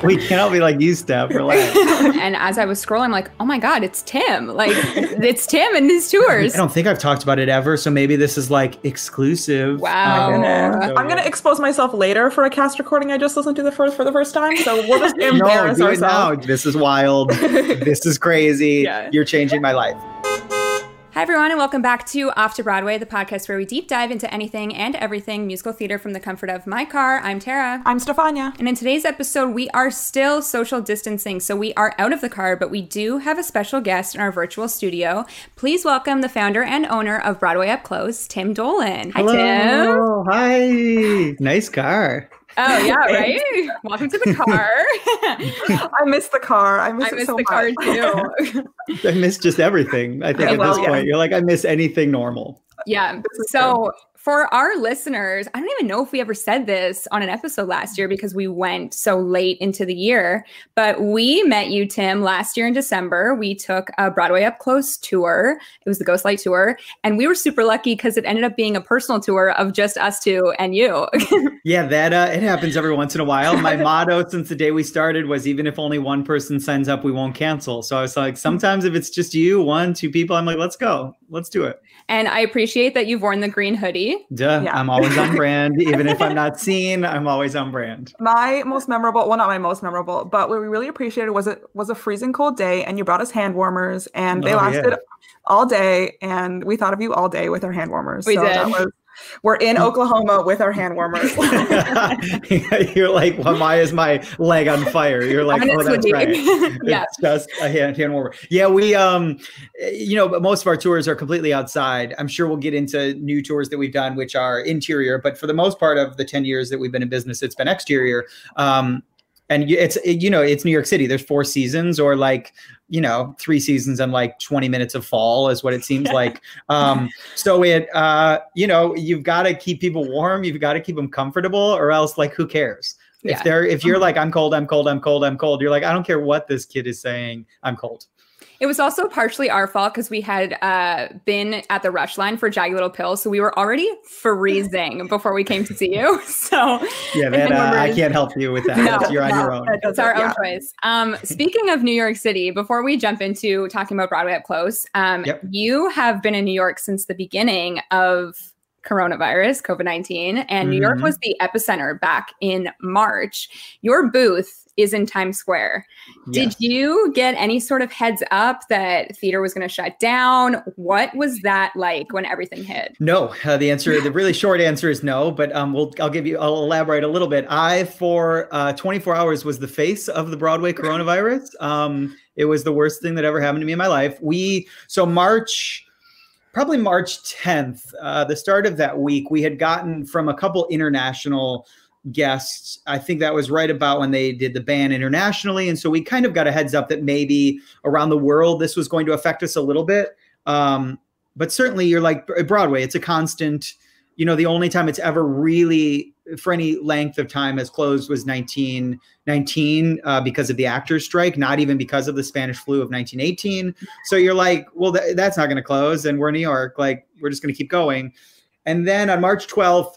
we can't be like you, Steph. Relax. and as I was scrolling, I'm like, oh my God, it's Tim. Like, it's Tim and his tours. I don't think I've talked about it ever. So maybe this is like exclusive. Wow. I'm gonna expose myself later for a cast recording I just listened to the first for the first time. So we'll just embarrass do it now. ourselves. This is wild. this is crazy. Yeah. You're changing my life. Hi, everyone, and welcome back to Off to Broadway, the podcast where we deep dive into anything and everything musical theater from the comfort of my car. I'm Tara. I'm Stefania. And in today's episode, we are still social distancing, so we are out of the car, but we do have a special guest in our virtual studio. Please welcome the founder and owner of Broadway Up Close, Tim Dolan. Hi, Tim. Hi. Nice car. Oh, yeah, right? welcome to the car. I miss the car. I miss I it miss so the much. car too. I miss just everything. I think Yeah, at well, this yeah. point, you're like, I miss anything normal. Yeah. is So for our listeners, I don't even know if we ever said this on an episode last year because we went so late into the year, but we met you, Tim, last year in December. We took a Broadway Up Close tour. It was the Ghostlight tour. And we were super lucky because it ended up being a personal tour of just us two and you. Yeah, that uh, it happens every once in a while. My motto since the day we started was even if only one person signs up, we won't cancel. So I was like, sometimes if it's just you, one, two people, I'm like, let's go, let's do it. and I appreciate that you've worn the green hoodie. Duh, Yeah. I'm always on brand. Even if I'm not seen, I'm always on brand. My most memorable, well, not my most memorable, but what we really appreciated was it was a freezing cold day, and you brought us hand warmers, and they Oh, lasted yeah. all day, and we thought of you all day with our hand warmers. We so did. That was, we're in Oklahoma with our hand warmers. You're like, well, why is my leg on fire? You're like, oh, that's right. yeah. It's just a hand, hand warmer. Yeah, we um you know, but most of our tours are completely outside. I'm sure we'll get into new tours that we've done which are interior, but for the most part of the 10 years that we've been in business, it's been exterior. Um and it's you know, it's New York City. There's four seasons or like, you know, three seasons and like 20 minutes of fall is what it seems like. Um so it uh you know, you've got to keep people warm, you've got to keep them comfortable or else like who cares? Yeah. If they're if you're like I'm cold, I'm cold, I'm cold, I'm cold, you're like I don't care what this kid is saying, I'm cold. It was also partially our fault because we had uh, been at the rush line for Jagged Little Pill. So we were already freezing before we came to see you. So Yeah, that uh, I can't help you with that. No, That's- you're on your own. it's our own choice. Um, speaking of New York City, before we jump into talking about Broadway up close, um, Yep. you have been in New York since the beginning of coronavirus, COVID 19, and New York Mhm. was the epicenter back in March. Your booth is in Times Square. Did you get any sort of heads up that theater was going to shut down? What was that like when everything hit? No, uh, the answer, the really short answer is no. But um, we'll, I'll give you, I'll elaborate a little bit. I, for uh, 24 hours, was the face of the Broadway coronavirus. Um, it was the worst thing that ever happened to me in my life. We, so March, probably March 10th, uh, the start of that week, we had gotten from a couple international guests. I think that was right about when they did the ban internationally. And so we kind of got a heads up that maybe around the world this was going to affect us a little bit. Um, but certainly you're like Broadway, it's a constant, you know, the only time it's ever really for any length of time has closed was 1919 uh, because of the actors strike, not even because of the Spanish flu of 1918. So you're like, well, th- that's not going to close. And we're in New York, like we're just going to keep going. And then on March 12th,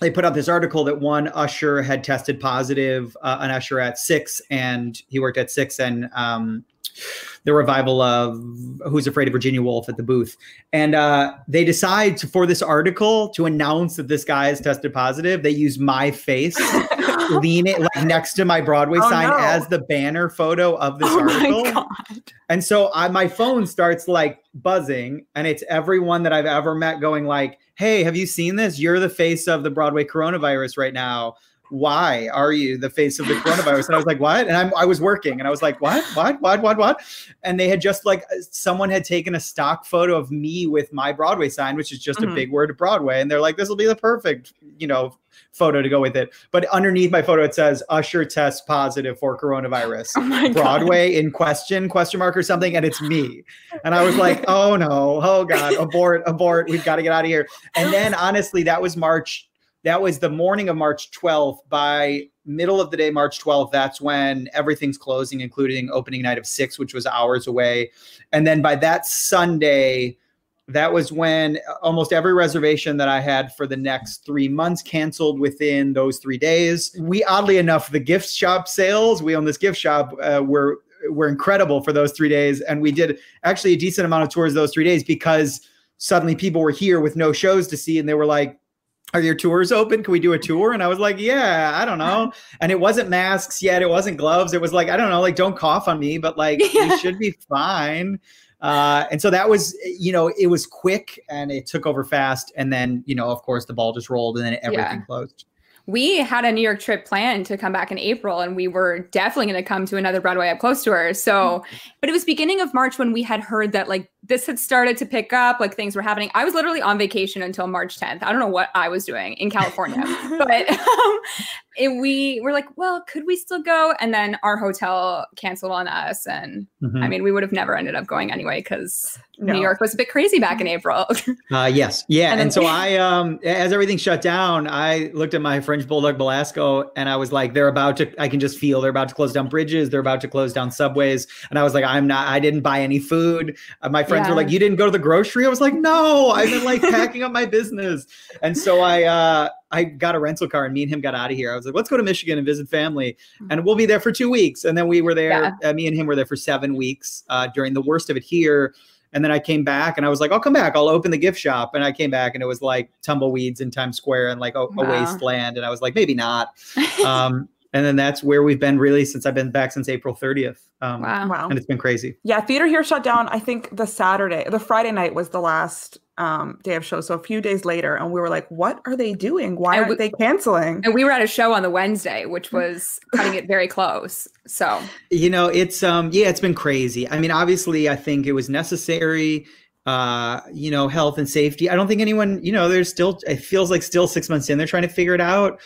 they put out this article that one usher had tested positive, uh, an usher at six, and he worked at six, and um, the revival of Who's Afraid of Virginia Woolf at the booth. And uh, they decide to, for this article to announce that this guy has tested positive. They use my face, lean it like next to my Broadway Oh, sign no. as the banner photo of this Oh article. And so I, my phone starts like buzzing, and it's everyone that I've ever met going like, "Hey, have you seen this? You're the face of the Broadway coronavirus right now. Why are you the face of the coronavirus?" And I was like, "What?" And I'm, I was working, and I was like, "What? What? What? What? What?" And they had just like someone had taken a stock photo of me with my Broadway sign, which is just a Mhm. big word Broadway, and they're like, "This will be the perfect, you know." photo to go with it but underneath my photo it says usher test positive for coronavirus Oh. Broadway in question, question mark or something, and it's me. And I was like, oh no, oh God, abort, abort, we've got to get out of here. And then honestly, that was March, that was the morning of March 12th. By middle of the day, March 12th, that's when everything's closing, including opening night of six, which was hours away. And then by that Sunday, that was when almost every reservation that I had for the next three months canceled within those three days. We oddly enough, the gift shop sales, we own this gift shop, uh, were were incredible for those three days, and we did actually a decent amount of tours those three days because suddenly people were here with no shows to see, and they were like, are your tours open? Can we do a tour? And I was like, yeah, I don't know. And it wasn't masks yet. It wasn't gloves. It was like, I don't know, like, don't cough on me, but like, yeah. we should be fine. Uh, and so that was, you know, it was quick and it took over fast. And then, you know, of course, the ball just rolled and then everything yeah. closed we had a New York trip planned to come back in April, and we were definitely going to come to another Broadway Up Close to her. So, mm-hmm. but it was beginning of March when we had heard that like this had started to pick up, like things were happening. I was literally on vacation until March 10th. I don't know what I was doing in California, but um, and we were like, well, could we still go? And then our hotel canceled on us. And mm-hmm. I mean, we would have never ended up going anyway because no. New York was a bit crazy back in April. uh, yes. Yeah. And, then, and, so I, um, as everything shut down, I looked at my French Bulldog Belasco and I was like, they're about to, I can just feel they're about to close down bridges. They're about to close down subways. And I was like, I'm not, I didn't buy any food. Uh, my friends yeah. were like, you didn't go to the grocery. I was like, no, I've been like packing up my business. And so I, uh, I got a rental car and me and him got out of here. I was like, let's go to Michigan and visit family, hmm. and we'll be there for two weeks. And then we were there. Yeah. Uh, me and him were there for seven weeks uh, during the worst of it here. And then I came back and I was like, I'll come back. I'll open the gift shop. And I came back and it was like tumbleweeds in Times Square and like a, wow. a wasteland. And I was like, maybe not. Um, and then that's where we've been really since I've been back since April 30th. Um, wow. wow. And it's been crazy. Yeah. Theater here shut down. I think the Saturday, the Friday night was the last um, day of show. So a few days later, and we were like, "What are they doing? Why aren't they canceling?" And we were at a show on the Wednesday, which was cutting it very close. So you know, it's um, yeah, it's been crazy. I mean, obviously, I think it was necessary. Uh, you know, health and safety. I don't think anyone, you know, there's still. It feels like still six months in, they're trying to figure it out.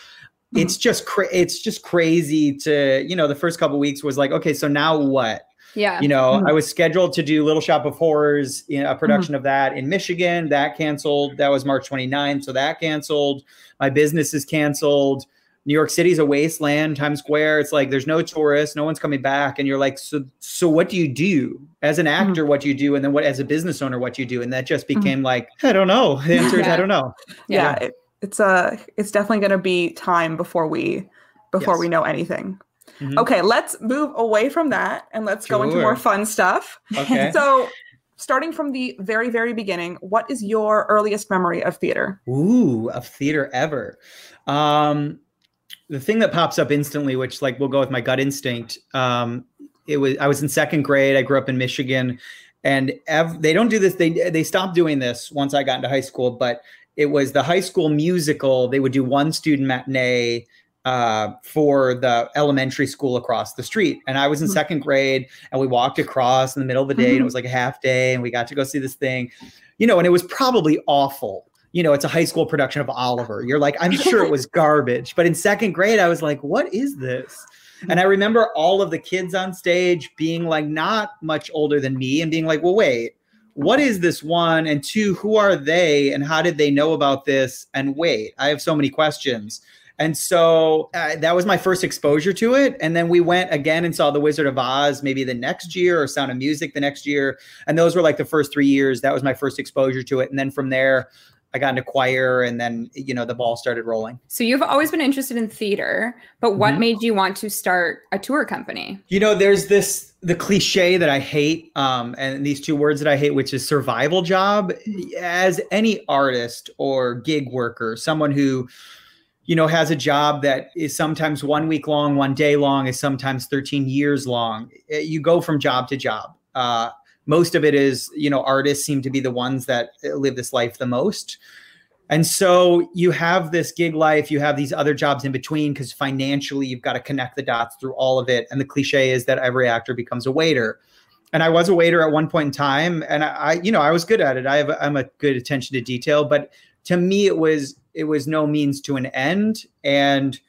Mm-hmm. It's just cra- it's just crazy to you know. The first couple weeks was like, okay, so now what? Yeah. You know, mm-hmm. I was scheduled to do Little Shop of Horrors, you know, a production mm-hmm. of that in Michigan. That canceled. That was March 29th. So that canceled. My business is canceled. New York City's a wasteland, Times Square. It's like there's no tourists, no one's coming back. And you're like, so so what do you do? As an mm-hmm. actor, mm-hmm. what do you do? And then what as a business owner, what do you do? And that just mm-hmm. became like, I don't know. The answer is I don't know. Yeah. yeah. It, it's a uh, it's definitely gonna be time before we before yes. we know anything. Mm-hmm. Okay, let's move away from that and let's sure. go into more fun stuff. Okay. so, starting from the very, very beginning, what is your earliest memory of theater? Ooh, of theater ever. Um, the thing that pops up instantly, which like we'll go with my gut instinct. Um, it was I was in second grade. I grew up in Michigan, and ev- they don't do this. They they stopped doing this once I got into high school, but it was the high school musical. They would do one student matinee uh, for the elementary school across the street. And I was in hmm. second grade and we walked across in the middle of the day and it mm-hmm. was like a half day and we got to go see this thing, you know, and it was probably awful. You know, it's a high school production of Oliver. You're like, I'm sure it was garbage. But in second grade, I was like, what is this? And I remember all of the kids on stage being like not much older than me and being like, well, wait, what is this one? And two, who are they? And how did they know about this? And wait, I have so many questions. And so uh, that was my first exposure to it. And then we went again and saw The Wizard of Oz maybe the next year or Sound of Music the next year. And those were like the first three years. That was my first exposure to it. And then from there, I got into choir and then, you know, the ball started rolling. So you've always been interested in theater, but what mm-hmm. made you want to start a tour company? You know, there's this the cliche that I hate, um, and these two words that I hate, which is survival job. As any artist or gig worker, someone who you know, has a job that is sometimes one week long, one day long, is sometimes 13 years long. Eh, you go from job to job. Uh, most of it is, you know, artists seem to be the ones that eh, live this life the most. And so you have this gig life, you have these other jobs in between because financially you've got to connect the dots through all of it. And the cliche is that every actor becomes a waiter. And I was a waiter at one point in time, and I, I you know, I was good at it. I have, I'm a good attention to detail, but to me, it was it was no means to an end. And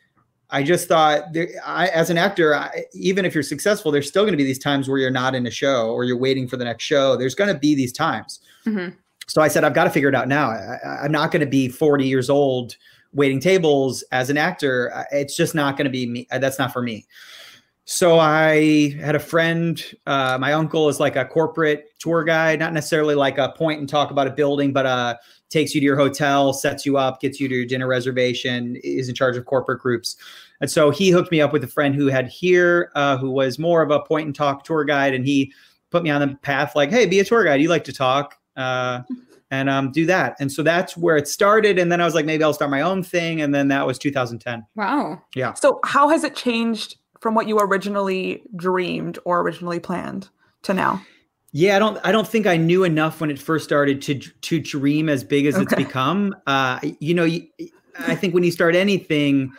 I just thought, there, I, as an actor, I, even if you're successful, there's still going to be these times where you're not in a show or you're waiting for the next show. There's going to be these times. Mm-hmm. So I said, I've got to figure it out now. I, am not going to be 40 years old waiting tables as an actor. It's just not going to be me. That's not for me. So I had a friend. Uh, my uncle is like a corporate tour guide, not necessarily like a point and talk about a building, but uh, takes you to your hotel, sets you up, gets you to your dinner reservation, is in charge of corporate groups. And so he hooked me up with a friend who had here, uh, who was more of a point and talk tour guide, and he put me on the path like, hey, be a tour guide. You like to talk. Uh, and um, do that. And so that's where it started. And then I was like, maybe I'll start my own thing. And then that was 2010. Wow. Yeah. So how has it changed from what you originally dreamed or originally planned to now? Yeah, I don't. I don't think I knew enough when it first started to to dream as big as okay. it's become. Uh, you know, I think when you start anything,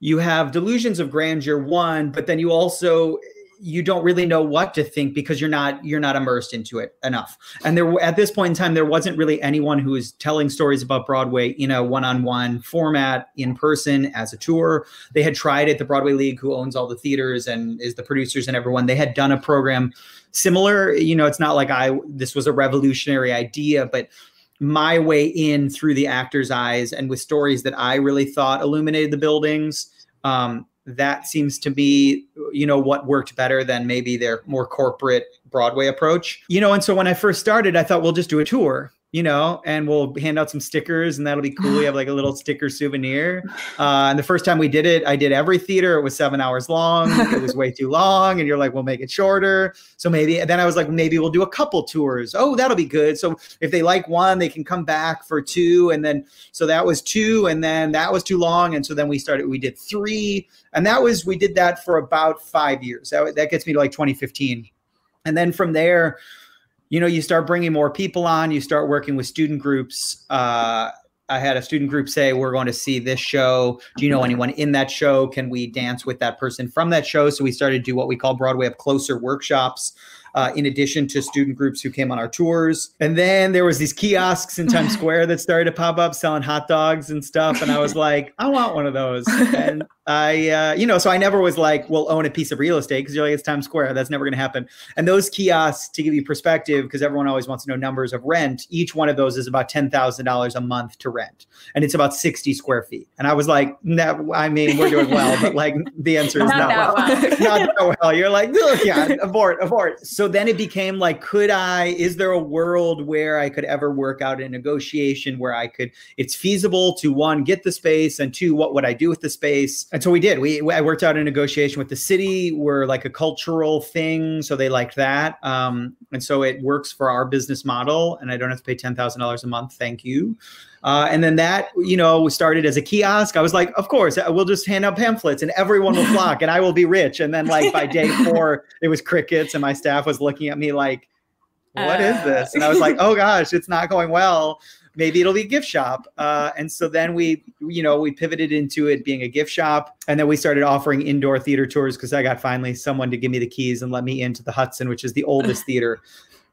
you have delusions of grandeur. One, but then you also you don't really know what to think because you're not you're not immersed into it enough. And there at this point in time there wasn't really anyone who was telling stories about broadway in a one-on-one format in person as a tour. They had tried it the broadway league who owns all the theaters and is the producers and everyone. They had done a program similar. You know it's not like i this was a revolutionary idea but my way in through the actor's eyes and with stories that i really thought illuminated the buildings um, that seems to be you know what worked better than maybe their more corporate broadway approach. You know and so when i first started i thought we'll just do a tour you know, and we'll hand out some stickers and that'll be cool. We have like a little sticker souvenir. Uh, and the first time we did it, I did every theater. It was seven hours long. It was way too long. And you're like, we'll make it shorter. So maybe, and then I was like, maybe we'll do a couple tours. Oh, that'll be good. So if they like one, they can come back for two. And then, so that was two. And then that was too long. And so then we started, we did three. And that was, we did that for about five years. That, that gets me to like 2015. And then from there, you know, you start bringing more people on, you start working with student groups. Uh, I had a student group say, We're going to see this show. Do you know anyone in that show? Can we dance with that person from that show? So we started to do what we call Broadway Up Closer workshops uh, in addition to student groups who came on our tours. And then there was these kiosks in Times Square that started to pop up selling hot dogs and stuff. And I was like, I want one of those. And I, uh, you know, so I never was like, we'll own a piece of real estate because you're like, it's Times Square. That's never going to happen. And those kiosks, to give you perspective, because everyone always wants to know numbers of rent, each one of those is about $10,000 a month to rent. And it's about 60 square feet. And I was like, no, I mean, we're doing well, but like the answer is not, not well. well. not that well. You're like, yeah, abort, abort. So then it became like, could I, is there a world where I could ever work out a negotiation where I could, it's feasible to one, get the space and two, what would I do with the space? And so we did. We I worked out a negotiation with the city. We're like a cultural thing, so they liked that. Um, and so it works for our business model, and I don't have to pay ten thousand dollars a month. Thank you. Uh, and then that, you know, started as a kiosk. I was like, of course, we'll just hand out pamphlets and everyone will flock and I will be rich. And then, like, by day four, it was crickets and my staff was looking at me like, "What uh. is this? And I was like, oh gosh, it's not going well maybe it'll be a gift shop. Uh, and so then we, you know, we pivoted into it being a gift shop. And then we started offering indoor theater tours because I got finally someone to give me the keys and let me into the Hudson, which is the oldest theater.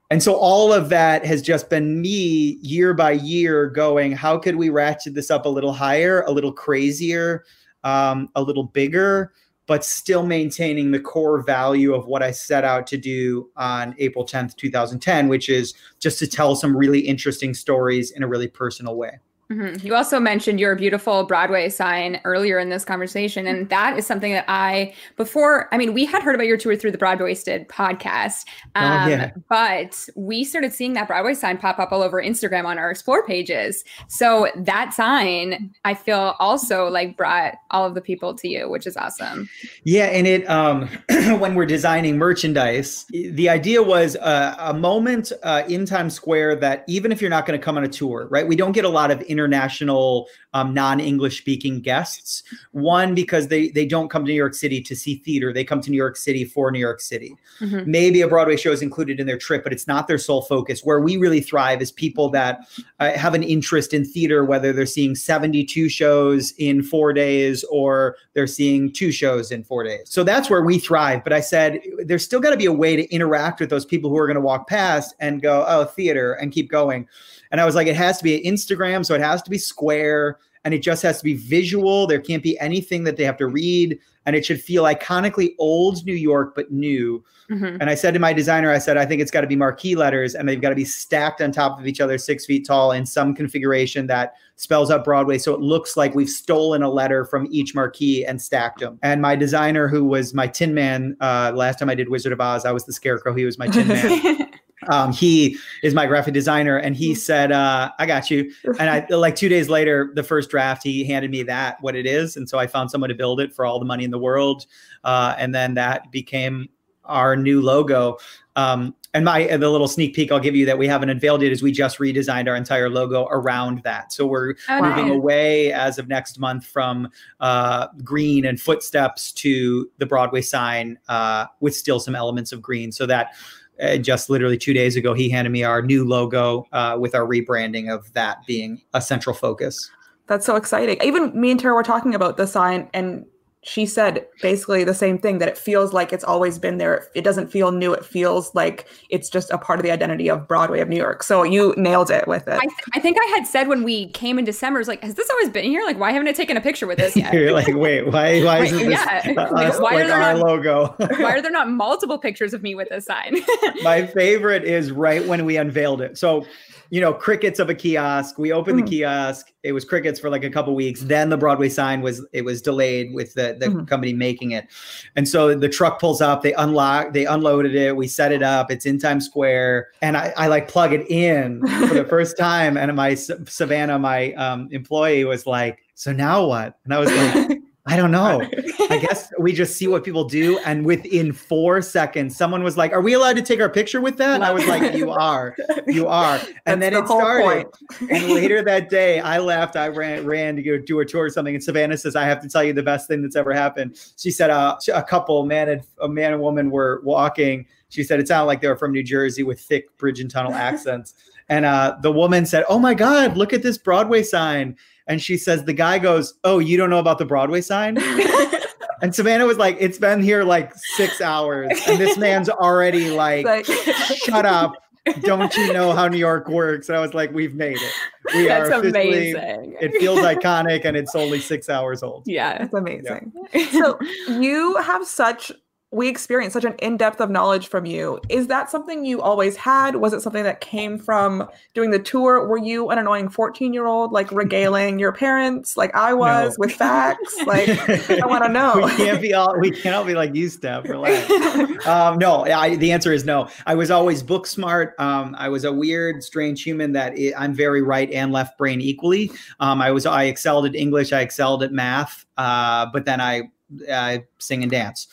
And so all of that has just been me year by year going, how could we ratchet this up a little higher, a little crazier, um, a little bigger? but still maintaining the core value of what I set out to do on April 10th, 2010, which is just to tell some really interesting stories in a really personal way. Mm-hmm. You also mentioned your beautiful Broadway sign earlier in this conversation. And that is something that I, before, I mean, we had heard about your tour through the Broadway Broadwaysted podcast, oh, um, oh, yeah. but we started seeing that Broadway sign pop up all over Instagram on our explore pages. So that sign, I feel also like brought all of the people to you, which is awesome. Yeah. And it, um, when we're designing merchandise, the idea was uh, a moment uh, in Times Square that even if you're not going to come on a tour, right? We don't get a lot of international um, non-English speaking guests. One because they they don't come to New York City to see theater; they come to New York City for New York City. Mm-hmm. Maybe a Broadway show is included in their trip, but it's not their sole focus. Where we really thrive is people that uh, have an interest in theater, whether they're seeing 72 shows in four days or they're seeing two shows in four days. So that's where we thrive. But I said there's still got to be a way to interact with those people who are going to walk past and go, "Oh, theater," and keep going. And I was like, it has to be Instagram, so it has to be square and it just has to be visual. There can't be anything that they have to read, and it should feel iconically old New York but new. Mm-hmm. And I said to my designer, I said, I think it's got to be marquee letters, and they've got to be stacked on top of each other, six feet tall, in some configuration that spells out Broadway, so it looks like we've stolen a letter from each marquee and stacked them. And my designer, who was my Tin Man, uh, last time I did Wizard of Oz, I was the Scarecrow. He was my Tin Man. um, he is my graphic designer and he mm-hmm. said uh, i got you and i like two days later the first draft he handed me that what it is and so i found someone to build it for all the money in the world uh, and then that became our new logo um, and my the little sneak peek I'll give you that we haven't unveiled it is we just redesigned our entire logo around that. So we're oh, moving nice. away as of next month from uh, green and footsteps to the Broadway sign uh, with still some elements of green, so that uh, just literally two days ago, he handed me our new logo uh, with our rebranding of that being a central focus. That's so exciting. Even me and Tara were talking about the sign, and she said basically the same thing that it feels like it's always been there. It doesn't feel new. It feels like it's just a part of the identity of Broadway of New York. So you nailed it with it. I, th- I think I had said when we came in December, was like, has this always been here? Like, why haven't I taken a picture with this yet? You're like, wait, why? Why is this yeah. uh, like, why like are there our not, logo? why are there not multiple pictures of me with this sign? My favorite is right when we unveiled it. So you know, crickets of a kiosk. We opened mm. the kiosk. It was crickets for like a couple weeks. Then the Broadway sign was it was delayed with the the mm. company making it. And so the truck pulls up, they unlock, they unloaded it, we set it up, it's in Times Square. And I, I like plug it in for the first time. And my Savannah, my um, employee, was like, So now what? And I was like, I don't know. I guess we just see what people do. And within four seconds, someone was like, Are we allowed to take our picture with that? And I was like, You are. You are. And then the it started. and later that day, I left. I ran ran to go do a tour or something. And Savannah says, I have to tell you the best thing that's ever happened. She said uh, a couple, man and a man and woman were walking. She said it sounded like they were from New Jersey with thick bridge and tunnel accents. And uh, the woman said, Oh my God, look at this Broadway sign and she says the guy goes, "Oh, you don't know about the Broadway sign?" and Savannah was like, "It's been here like six hours, and this man's already like, like shut up." Don't you know how New York works? And I was like, we've made it. We That's amazing. It feels iconic and it's only six hours old. Yeah. it's amazing. Yeah. so you have such we experienced such an in-depth of knowledge from you. Is that something you always had? Was it something that came from doing the tour? Were you an annoying 14-year-old like regaling your parents like I was no. with facts? Like I want to know. we can't be all we can't be like you, Steph. Relax. um, no, I, the answer is no. I was always book smart. Um, I was a weird, strange human that it, I'm very right and left brain equally. Um, I was I excelled at English. I excelled at math. Uh, but then I I sing and dance.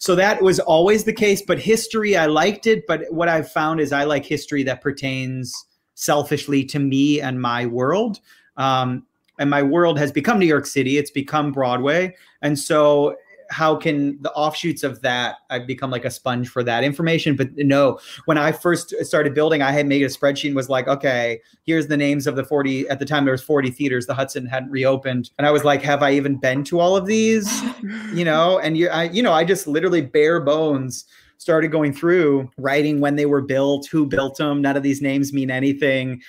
So that was always the case. But history, I liked it. But what I've found is I like history that pertains selfishly to me and my world. Um, and my world has become New York City. It's become Broadway. And so how can the offshoots of that i've become like a sponge for that information? But no when i first started building i had made a spreadsheet and was like okay here's the names of the 40 at the time there was 40 theaters the hudson hadn't reopened. And i was like have i even been to all of these? You know and you I, you know i just literally bare bones started going through writing when they were built who built them none of these names mean anything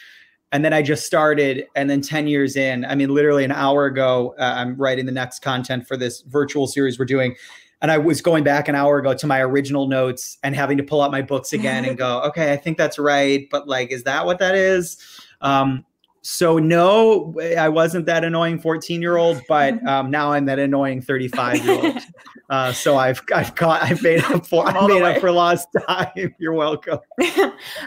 and then I just started, and then ten years in, I mean, literally an hour ago, uh, I'm writing the next content for this virtual series we're doing, and I was going back an hour ago to my original notes and having to pull out my books again and go, okay, I think that's right, but like, is that what that is? Um, so no, I wasn't that annoying 14 year old, but um, now I'm that annoying 35 year old. Uh, so I've I've got I've made up for I made up for lost time. You're welcome.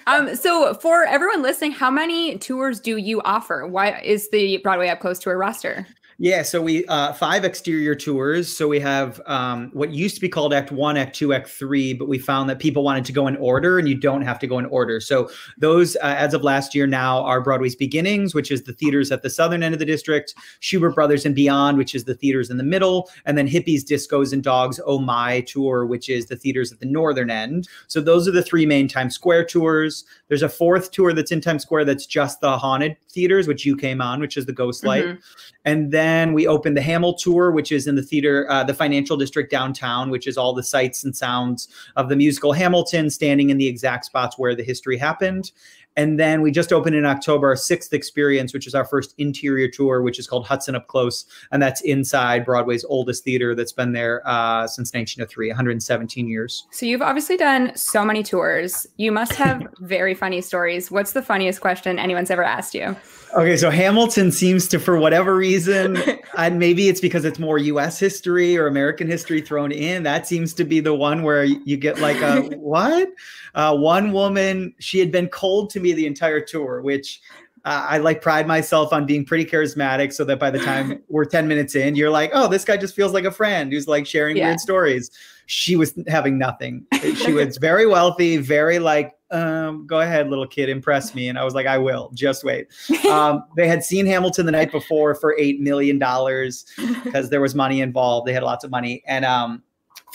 um, so for everyone listening, how many tours do you offer? Why is the Broadway Up Close tour roster? Yeah, so we uh, five exterior tours. So we have um, what used to be called Act One, Act Two, Act Three, but we found that people wanted to go in order, and you don't have to go in order. So those, uh, as of last year, now are Broadway's Beginnings, which is the theaters at the southern end of the district, Shubert Brothers and Beyond, which is the theaters in the middle, and then Hippies, Discos, and Dogs Oh My tour, which is the theaters at the northern end. So those are the three main Times Square tours. There's a fourth tour that's in Times Square that's just the haunted theaters, which you came on, which is the Ghost Light, mm-hmm. and then then we opened the Hamel Tour, which is in the theater, uh, the financial district downtown, which is all the sights and sounds of the musical Hamilton, standing in the exact spots where the history happened. And then we just opened in October our sixth experience, which is our first interior tour, which is called Hudson Up Close. And that's inside Broadway's oldest theater that's been there uh, since 1903, 117 years. So you've obviously done so many tours. You must have very funny stories. What's the funniest question anyone's ever asked you? Okay, so Hamilton seems to, for whatever reason, and maybe it's because it's more U.S. history or American history thrown in. That seems to be the one where you get like a what? Uh, one woman, she had been cold to me the entire tour, which uh, I like pride myself on being pretty charismatic, so that by the time we're ten minutes in, you're like, oh, this guy just feels like a friend who's like sharing yeah. weird stories. She was having nothing. She was very wealthy, very like um, go ahead, little kid, impress me. And I was like, I will. Just wait. Um, they had seen Hamilton the night before for eight million dollars because there was money involved. They had lots of money, and um,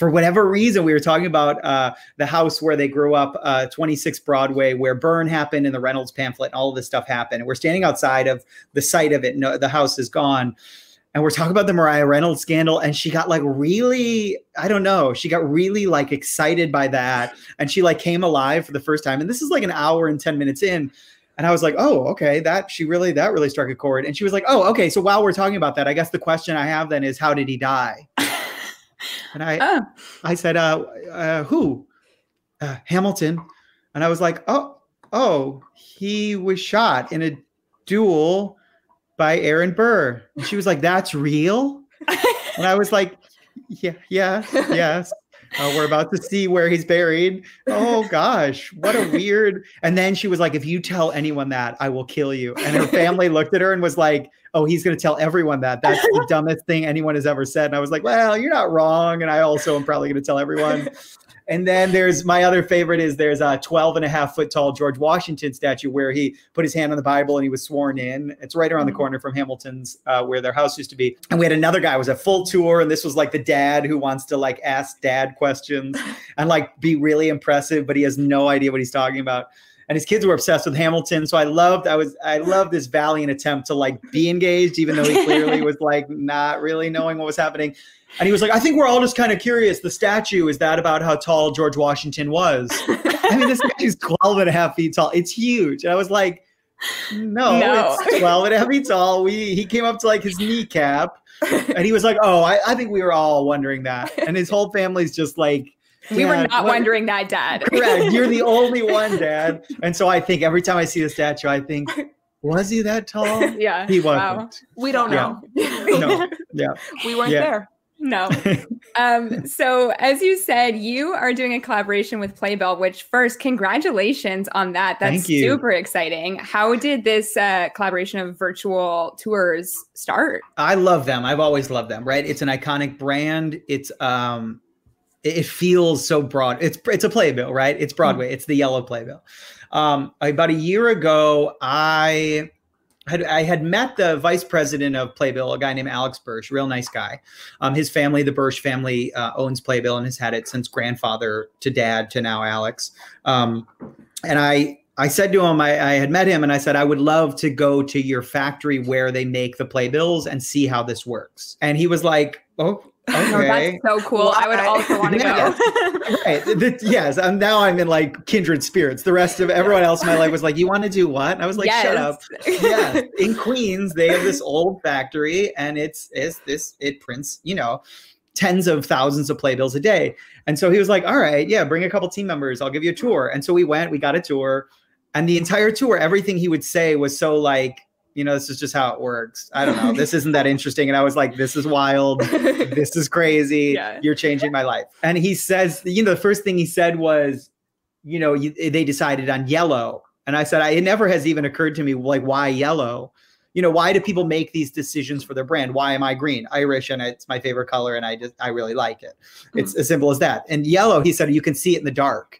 for whatever reason, we were talking about uh, the house where they grew up, uh, 26 Broadway, where Burn happened and the Reynolds pamphlet and all of this stuff happened. And we're standing outside of the site of it. No, the house is gone and we're talking about the Maria Reynolds scandal, and she got like really, I don't know, she got really like excited by that, and she like came alive for the first time. And this is like an hour and ten minutes in, and I was like, oh, okay, that she really that really struck a chord. And she was like, oh, okay, so while we're talking about that, I guess the question I have then is, how did he die? And I, oh. I said, uh, uh who? Uh, Hamilton, and I was like, oh, oh, he was shot in a duel by Aaron Burr. And she was like, That's real? and I was like, Yeah, yeah, yes. Uh, we're about to see where he's buried. Oh gosh, what a weird. And then she was like, If you tell anyone that, I will kill you. And her family looked at her and was like, Oh, he's going to tell everyone that. That's the dumbest thing anyone has ever said. And I was like, Well, you're not wrong. And I also am probably going to tell everyone. And then there's my other favorite is there's a 12 and a half foot tall George Washington statue where he put his hand on the Bible and he was sworn in. It's right around the mm-hmm. corner from Hamilton's uh, where their house used to be. And we had another guy, it was a full tour, and this was like the dad who wants to like ask dad questions and like be really impressive, but he has no idea what he's talking about and his kids were obsessed with Hamilton. So I loved, I was, I loved this valiant attempt to like be engaged, even though he clearly was like not really knowing what was happening. And he was like, I think we're all just kind of curious. The statue, is that about how tall George Washington was? I mean, this statue's 12 and a half feet tall. It's huge. And I was like, no, no. it's 12 and a half feet tall. We, he came up to like his kneecap and he was like, oh, I, I think we were all wondering that. And his whole family's just like, we were not what? wondering that, Dad. Correct. You're the only one, Dad. And so I think every time I see the statue, I think, was he that tall? Yeah. He wasn't. Wow. We don't know. Yeah. no. Yeah. We weren't yeah. there. No. um, so, as you said, you are doing a collaboration with Playbill, which first, congratulations on that. That's super exciting. How did this uh, collaboration of virtual tours start? I love them. I've always loved them, right? It's an iconic brand. It's, um, it feels so broad. It's it's a playbill, right? It's Broadway. Mm-hmm. It's the yellow playbill. Um, about a year ago, I had I had met the vice president of Playbill, a guy named Alex Birch, real nice guy. Um, his family, the Birch family, uh, owns Playbill and has had it since grandfather to dad to now Alex. Um, and I I said to him, I, I, had met him and I said, I would love to go to your factory where they make the playbills and see how this works. And he was like, Oh, Okay. Oh, that's so cool. Well, I would also want to go. right. The, yes. I'm, now I'm in like kindred spirits. The rest of everyone else in my life was like, you want to do what? And I was like, yes. shut up. yeah. In Queens, they have this old factory and it's, it's this, it prints, you know, tens of thousands of playbills a day. And so he was like, all right, yeah, bring a couple team members. I'll give you a tour. And so we went, we got a tour and the entire tour, everything he would say was so like, you know, this is just how it works. I don't know. This isn't that interesting. And I was like, this is wild. this is crazy. Yeah. You're changing my life. And he says, you know, the first thing he said was, you know, you, they decided on yellow. And I said, I, it never has even occurred to me, like, why yellow? You know, why do people make these decisions for their brand? Why am I green? Irish, and it's my favorite color, and I just I really like it. It's mm-hmm. as simple as that. And yellow, he said, you can see it in the dark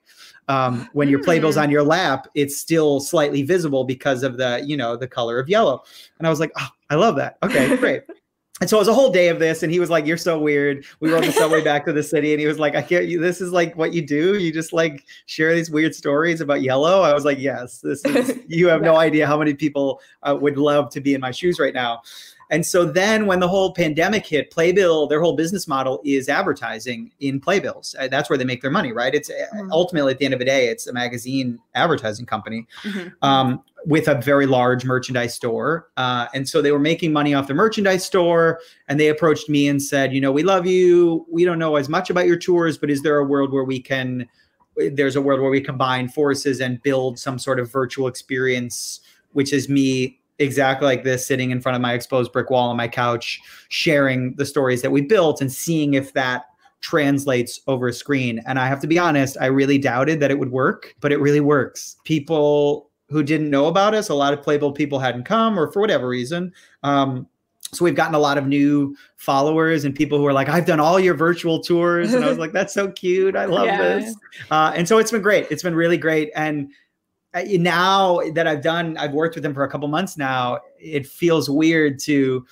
um, when your playbill's hmm. on your lap, it's still slightly visible because of the, you know, the color of yellow. And I was like, oh, I love that. Okay, great. and so it was a whole day of this, and he was like, "You're so weird." We rode the subway back to the city, and he was like, "I can't. This is like what you do. You just like share these weird stories about yellow." I was like, "Yes, this is. You have no idea how many people uh, would love to be in my shoes right now." And so then when the whole pandemic hit, Playbill, their whole business model is advertising in playbills. Uh, that's where they make their money, right? It's uh, mm-hmm. ultimately at the end of the day, it's a magazine advertising company mm-hmm. um, with a very large merchandise store. Uh, and so they were making money off the merchandise store. And they approached me and said, you know, we love you. We don't know as much about your tours, but is there a world where we can? There's a world where we combine forces and build some sort of virtual experience, which is me exactly like this, sitting in front of my exposed brick wall on my couch, sharing the stories that we built and seeing if that translates over a screen. And I have to be honest, I really doubted that it would work, but it really works. People who didn't know about us, a lot of Playbill people hadn't come or for whatever reason. Um, so we've gotten a lot of new followers and people who are like, I've done all your virtual tours. And I was like, that's so cute. I love yeah. this. Uh, and so it's been great. It's been really great. And now that I've done, I've worked with them for a couple months now. It feels weird to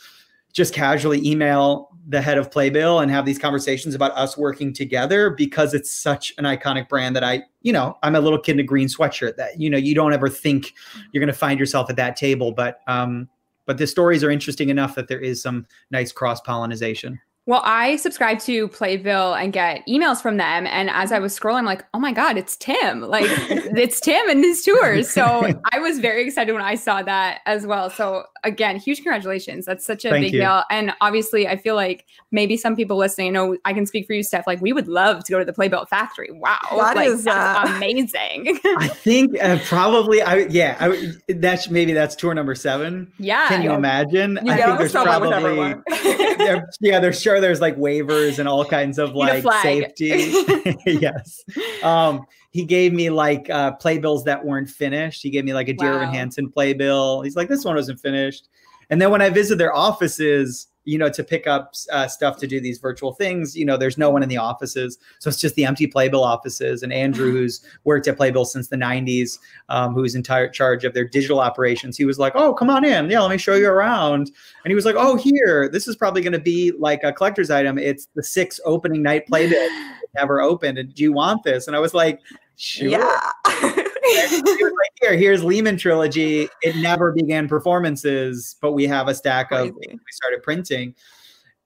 just casually email the head of Playbill and have these conversations about us working together because it's such an iconic brand that I, you know, I'm a little kid in a green sweatshirt that, you know, you don't ever think you're going to find yourself at that table. But, um, but the stories are interesting enough that there is some nice cross pollination. Well, I subscribe to Playbill and get emails from them. And as I was scrolling, I'm like, oh my God, it's Tim. Like, it's Tim and his tours. So I was very excited when I saw that as well. So, again, huge congratulations. That's such a Thank big you. deal. And obviously, I feel like maybe some people listening, know I can speak for you, Steph. Like, we would love to go to the Playbill factory. Wow. That like, is uh... amazing. I think uh, probably, I yeah, I, that's maybe that's tour number seven. Yeah. Can you imagine? You I think there's probably, yeah, there's sure there's like waivers and all kinds of like safety. yes. Um, he gave me like uh, playbills that weren't finished. He gave me like a Dear wow. Evan Hansen playbill. He's like, this one wasn't finished. And then when I visit their offices, you know, to pick up uh, stuff to do these virtual things. You know, there's no one in the offices, so it's just the empty Playbill offices. And Andrew, who's worked at Playbill since the '90s, um, who's in charge of their digital operations, he was like, "Oh, come on in, yeah, let me show you around." And he was like, "Oh, here, this is probably going to be like a collector's item. It's the six opening night Playbill never opened. And do you want this?" And I was like, "Sure." Yeah. Right here. Here's Lehman trilogy. It never began performances, but we have a stack of we started printing.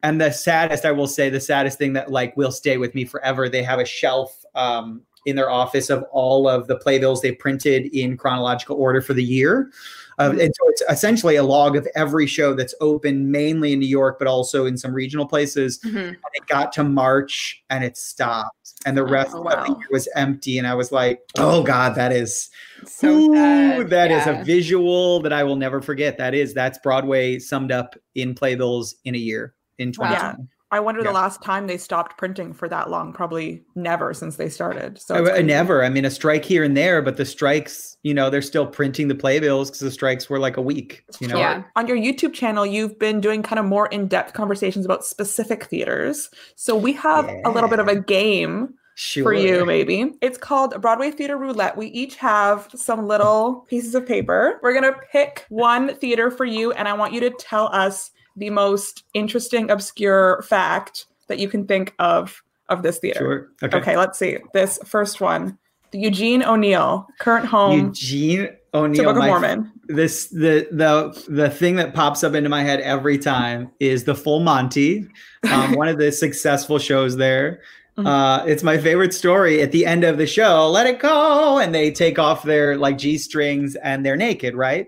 And the saddest, I will say, the saddest thing that like will stay with me forever. They have a shelf um, in their office of all of the playbills they printed in chronological order for the year. Uh, mm-hmm. and so it's essentially a log of every show that's open, mainly in New York, but also in some regional places. Mm-hmm. And it got to March and it stopped, and the rest oh, wow. of the year was empty. And I was like, "Oh God, that is so ooh, that yeah. is a visual that I will never forget. That is that's Broadway summed up in playbills in a year in 2020." Yeah. I wonder yeah. the last time they stopped printing for that long. Probably never since they started. So I, never. I mean, a strike here and there, but the strikes, you know, they're still printing the playbills because the strikes were like a week. You know. Yeah. On your YouTube channel, you've been doing kind of more in-depth conversations about specific theaters. So we have yeah. a little bit of a game. Sure. For you, maybe. It's called Broadway Theater Roulette. We each have some little pieces of paper. We're going to pick one theater for you, and I want you to tell us the most interesting, obscure fact that you can think of of this theater. Sure. Okay. okay, let's see. This first one. The Eugene O'Neill, current home. Eugene O'Neill. Book of Mormon. This the the the thing that pops up into my head every time is the Full Monty, um, one of the successful shows there. Mm-hmm. Uh, it's my favorite story. At the end of the show, let it go, and they take off their like g strings and they're naked, right?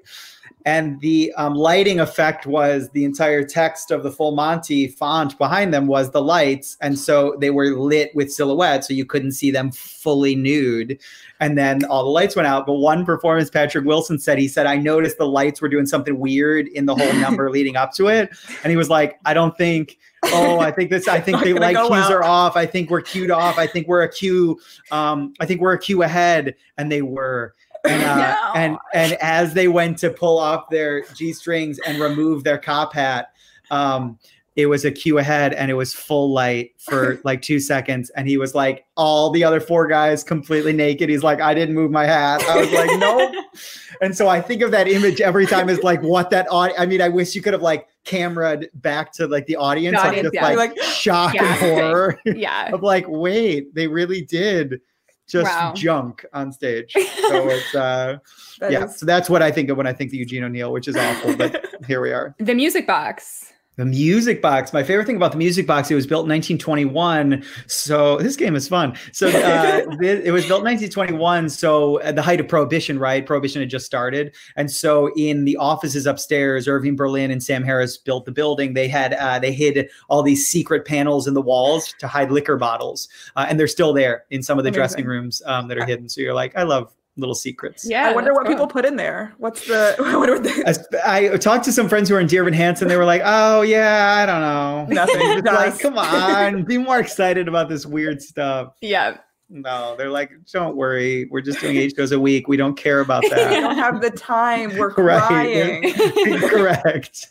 And the um, lighting effect was the entire text of the full monty font behind them was the lights. And so they were lit with silhouettes so you couldn't see them fully nude. And then all the lights went out but one performance patrick wilson said he said i noticed the lights were doing something weird in the whole number leading up to it. And he was like i don't think oh i think this i think the light cues are off. I think we're cued off. I think we're a cue um, i think we're a cue ahead. And they were and, uh, no. and and as they went to pull off their g strings and remove their cop hat, um, it was a cue ahead and it was full light for like two seconds. And he was like, all the other four guys completely naked. He's like, I didn't move my hat. I was like, no. and so I think of that image every time as like what that I mean, I wish you could have like cameraed back to like the audience, the audience just yeah. like, like shock and horror. Yeah. of like, wait, they really did just wow. junk on stage. So it's uh yeah, is... so that's what I think of when I think of Eugene O'Neill, which is awful, but here we are. The music box. The music box. My favorite thing about the music box, it was built in 1921. So this game is fun. So uh, it was built in 1921. So at the height of Prohibition, right? Prohibition had just started. And so in the offices upstairs, Irving Berlin and Sam Harris built the building. They had, uh, they hid all these secret panels in the walls to hide liquor bottles. Uh, and they're still there in some of the Amazing. dressing rooms um, that are hidden. So you're like, I love little secrets. Yeah. I wonder what cool. people put in there. What's the what are they? I, talked to some friends who are in Dear Evan Hansen. They were like, "Oh yeah, I don't know, nothing." like, come on, be more excited about this weird stuff. Yeah. No, they're like, don't worry. We're just doing eight shows a week. We don't care about that. we don't have the time. We're crying. Correct.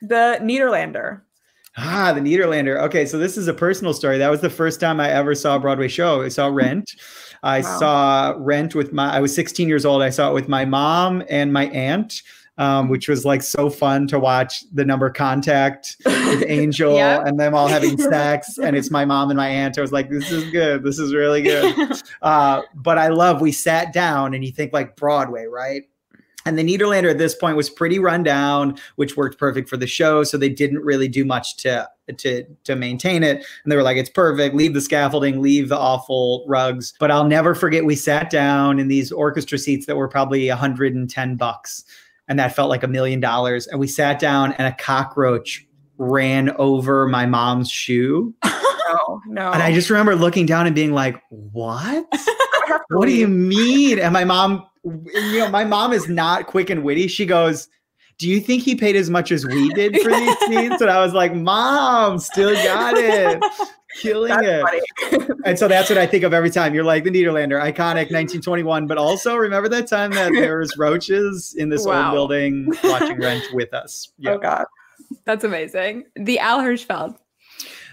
the Nederlander. Ah, the Nederlander. Okay, so this is a personal story. That was the first time I ever saw a Broadway show. I saw Rent. I wow. saw Rent with my. I was 16 years old. I saw it with my mom and my aunt. Um, which was like so fun to watch the number contact with Angel yep. and them all having sex. and it's my mom and my aunt. I was like, this is good. This is really good. Uh, but I love, we sat down and you think like Broadway, right? And the Nederlander at this point was pretty run down, which worked perfect for the show. So they didn't really do much to to to maintain it. And they were like, "It's perfect. Leave the scaffolding, leave the awful rugs." But I'll never forget. We sat down in these orchestra seats that were probably 110 bucks, and that felt like a million dollars. And we sat down, and a cockroach ran over my mom's shoe. No, no. And I just remember looking down and being like, "What? what do you mean?" And my mom you know, my mom is not quick and witty. She goes, do you think he paid as much as we did for these scenes? And I was like, Mom, still got it. Killing that's it. and so that's what I think of every time. You're like the Nederlander, iconic 1921, but also remember that time that there was roaches in this wow. old building watching Rent with us. Yep. Oh God. That's amazing. The Al Hirschfeld.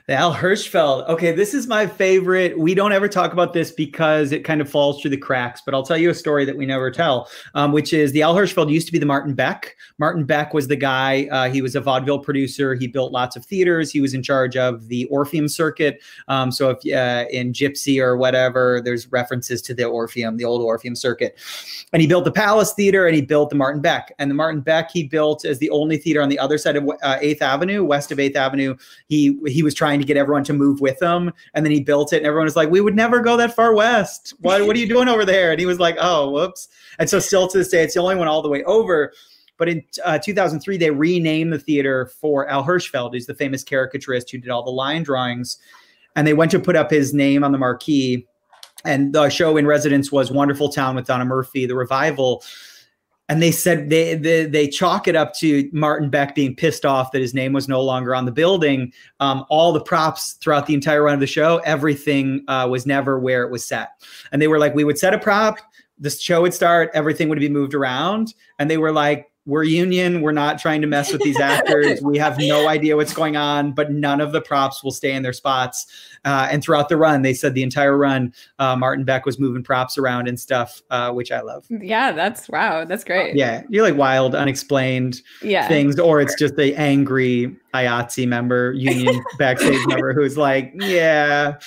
The Al Hirschfeld. Okay, this is my favorite. We don't ever talk about this because it kind of falls through the cracks, but I'll tell you a story that we never tell, um, which is the Al Hirschfeld used to be the Martin Beck. Martin Beck was the guy, uh, he was a vaudeville producer. He built lots of theaters. He was in charge of the Orpheum circuit. Um, so if uh, in Gypsy or whatever, there's references to the Orpheum, the old Orpheum circuit. And he built the Palace Theater and he built the Martin Beck. And the Martin Beck he built as the only theater on the other side of uh, 8th Avenue, west of 8th Avenue. He, he was trying trying to get everyone to move with him. And then he built it, and everyone was like, "We would never go that far west. What What are you doing over there?" And he was like, "Oh, whoops." And so, still to this day, it's the only one all the way over. But in uh, 2003, they renamed the theater for Al Hirschfeld, who's the famous caricaturist who did all the line drawings. And they went to put up his name on the marquee. And the show in residence was Wonderful Town with Donna Murphy, the revival and they said they, they, they chalk it up to Martin Beck being pissed off that his name was no longer on the building. Um, all the props throughout the entire run of the show, everything uh, was never where it was set. And they were like, we would set a prop, the show would start, everything would be moved around, and they were like, we're union. We're not trying to mess with these actors. we have no idea what's going on, but none of the props will stay in their spots. Uh, and throughout the run, they said the entire run, uh, Martin Beck was moving props around and stuff, uh, which I love. Yeah, that's wow. That's great. Yeah. You're like wild, unexplained yeah. things, or it's just the angry IATSE member, union backstage member who's like, yeah,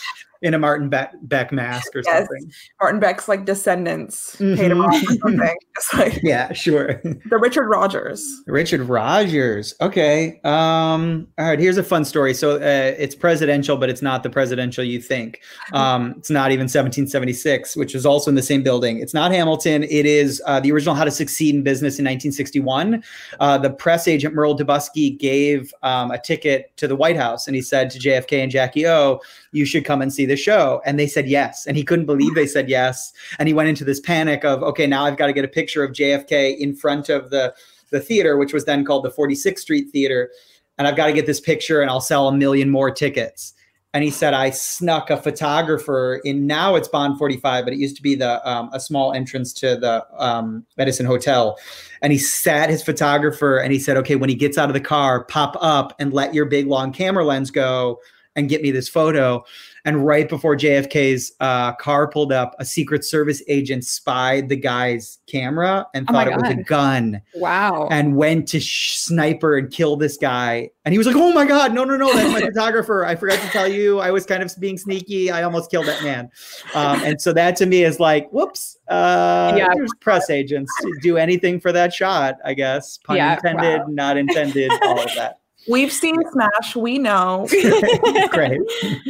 in a Martin Beck, Beck mask or yes. something. Martin Beck's like descendants mm-hmm. paid him off or something. It's like yeah, sure. The Richard Rodgers. Richard Rodgers. Okay. Um. All right. Here's a fun story. So uh, it's presidential, but it's not the presidential you think. Um. It's not even 1776, which is also in the same building. It's not Hamilton. It is uh, the original How to Succeed in Business in 1961. Uh, the press agent Merle Debuskey gave um, a ticket to the White House, and he said to JFK and Jackie O, "You should come and see." the show? And they said yes. And he couldn't believe they said yes. And he went into this panic of, okay, now I've got to get a picture of JFK in front of the, the theater, which was then called the 46th Street Theater. And I've got to get this picture and I'll sell a million more tickets. And he said, I snuck a photographer in now it's Bond 45, but it used to be the um, a small entrance to the um, Edison Hotel. And he sat his photographer and he said, okay, when he gets out of the car, pop up and let your big long camera lens go and get me this photo. And right before JFK's uh, car pulled up, a Secret Service agent spied the guy's camera and oh thought it was a gun. Wow. And went to sh- sniper and kill this guy. And he was like, oh my God, no, no, no, that's my photographer. I forgot to tell you, I was kind of being sneaky. I almost killed that man. Um, and so that to me is like, whoops, uh, yeah. press agents do anything for that shot, I guess. Pun yeah, intended, wow. not intended, all of that. We've seen Smash. We know. Great.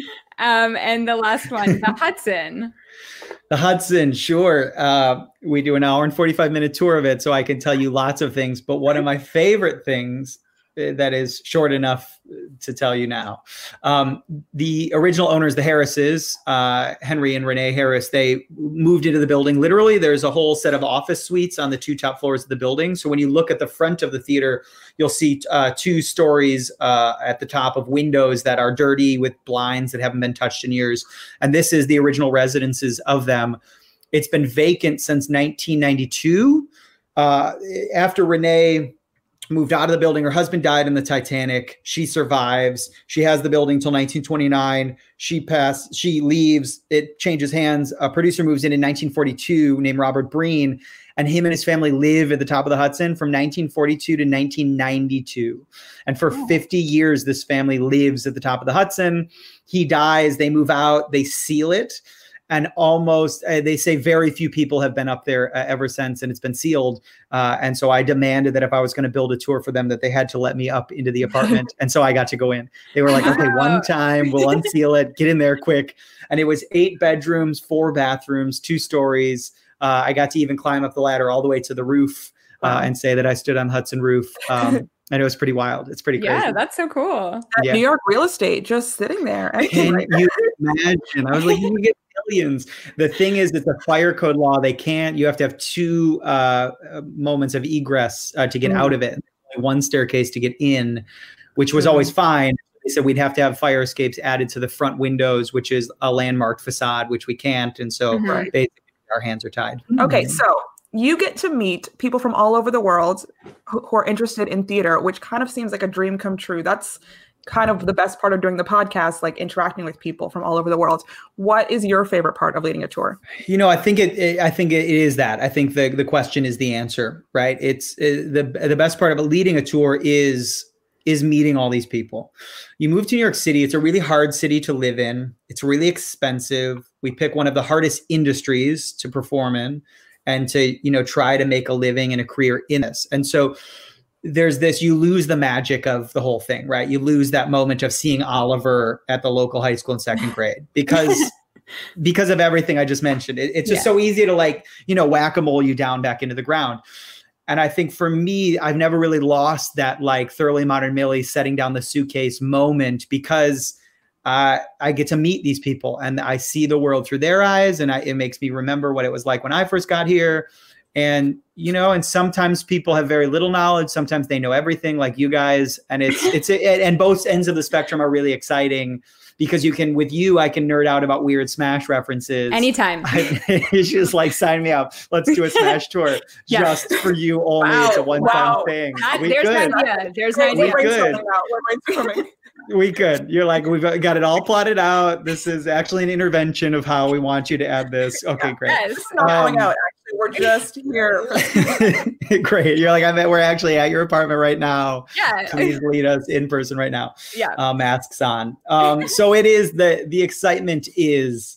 Um, and the last one, the Hudson. The Hudson, sure. Uh, we do an hour and 45 minute tour of it, so I can tell you lots of things. But one of my favorite things that is short enough to tell you now. Um, the original owners, the Harrises, uh, Henry and Renee Harris, they moved into the building. Literally, there's a whole set of office suites on the two top floors of the building. So when you look at the front of the theater, you'll see uh, two stories uh, at the top of windows that are dirty with blinds that haven't been touched in years. And this is the original residences of them. It's been vacant since 1992. Uh, after Renee moved out of the building. Her husband died in the Titanic. She survives. She has the building till 1929. She passes. She leaves. It changes hands. A producer moves in in 1942 named Robert Breen, and him and his family live at the top of the Hudson from 1942 to 1992. And for oh. 50 years, this family lives at the top of the Hudson. He dies. They move out. They seal it and almost uh, they say very few people have been up there uh, ever since and it's been sealed uh, and so i demanded that if i was going to build a tour for them that they had to let me up into the apartment and so i got to go in they were like okay one time we'll unseal it get in there quick and it was eight bedrooms four bathrooms two stories uh, i got to even climb up the ladder all the way to the roof uh, and say that i stood on hudson roof um, and it was pretty wild. It's pretty crazy. Yeah, that's so cool. Yeah. New York real estate just sitting there. Can you imagine? I was like, you get millions. The thing is, it's a fire code law. They can't. You have to have two uh, moments of egress uh, to get mm. out of it. One staircase to get in, which was mm. always fine. They said we'd have to have fire escapes added to the front windows, which is a landmark facade, which we can't. And so mm-hmm. basically, our hands are tied. Okay, mm-hmm. so you get to meet people from all over the world who, who are interested in theater, which kind of seems like a dream come true. That's kind of the best part of doing the podcast, like interacting with people from all over the world. What is your favorite part of leading a tour? You know, I think it, it I think it is that. I think the the question is the answer, right? It's it, uh, the the best part of leading a tour is is meeting all these people. You move to New York City, it's a really hard city to live in. It's really expensive. We pick one of the hardest industries to perform in and to, you know, try to make a living and a career in this. And so there's this you lose the magic of the whole thing right? You lose that moment of seeing oliver at the local high school in second grade because because of everything i just mentioned. It, it's just yeah. so easy to like you know whack-a-mole you down back into the ground. And i think for me i've never really lost that like thoroughly modern millie setting down the suitcase moment because uh, I get to meet these people and I see the world through their eyes, and I, it makes me remember what it was like when I first got here and you know and sometimes people have very little knowledge sometimes they know everything like you guys and it's it's and both ends of the spectrum are really exciting because you can with you i can nerd out about weird smash references anytime it's just like sign me up let's do a smash tour yeah. just for you only wow. it's a one-time wow. thing that, there's could. an idea there's an idea we we could. You're like, we've got it all plotted out. This is actually an intervention of how we want you to add this. Okay, great. Yes, um, going out. We're just here. great. You're like, I'm at, we're actually at your apartment right now. Yeah. Please lead us in person right now. Yeah. Uh, masks on. Um, so it is the the excitement is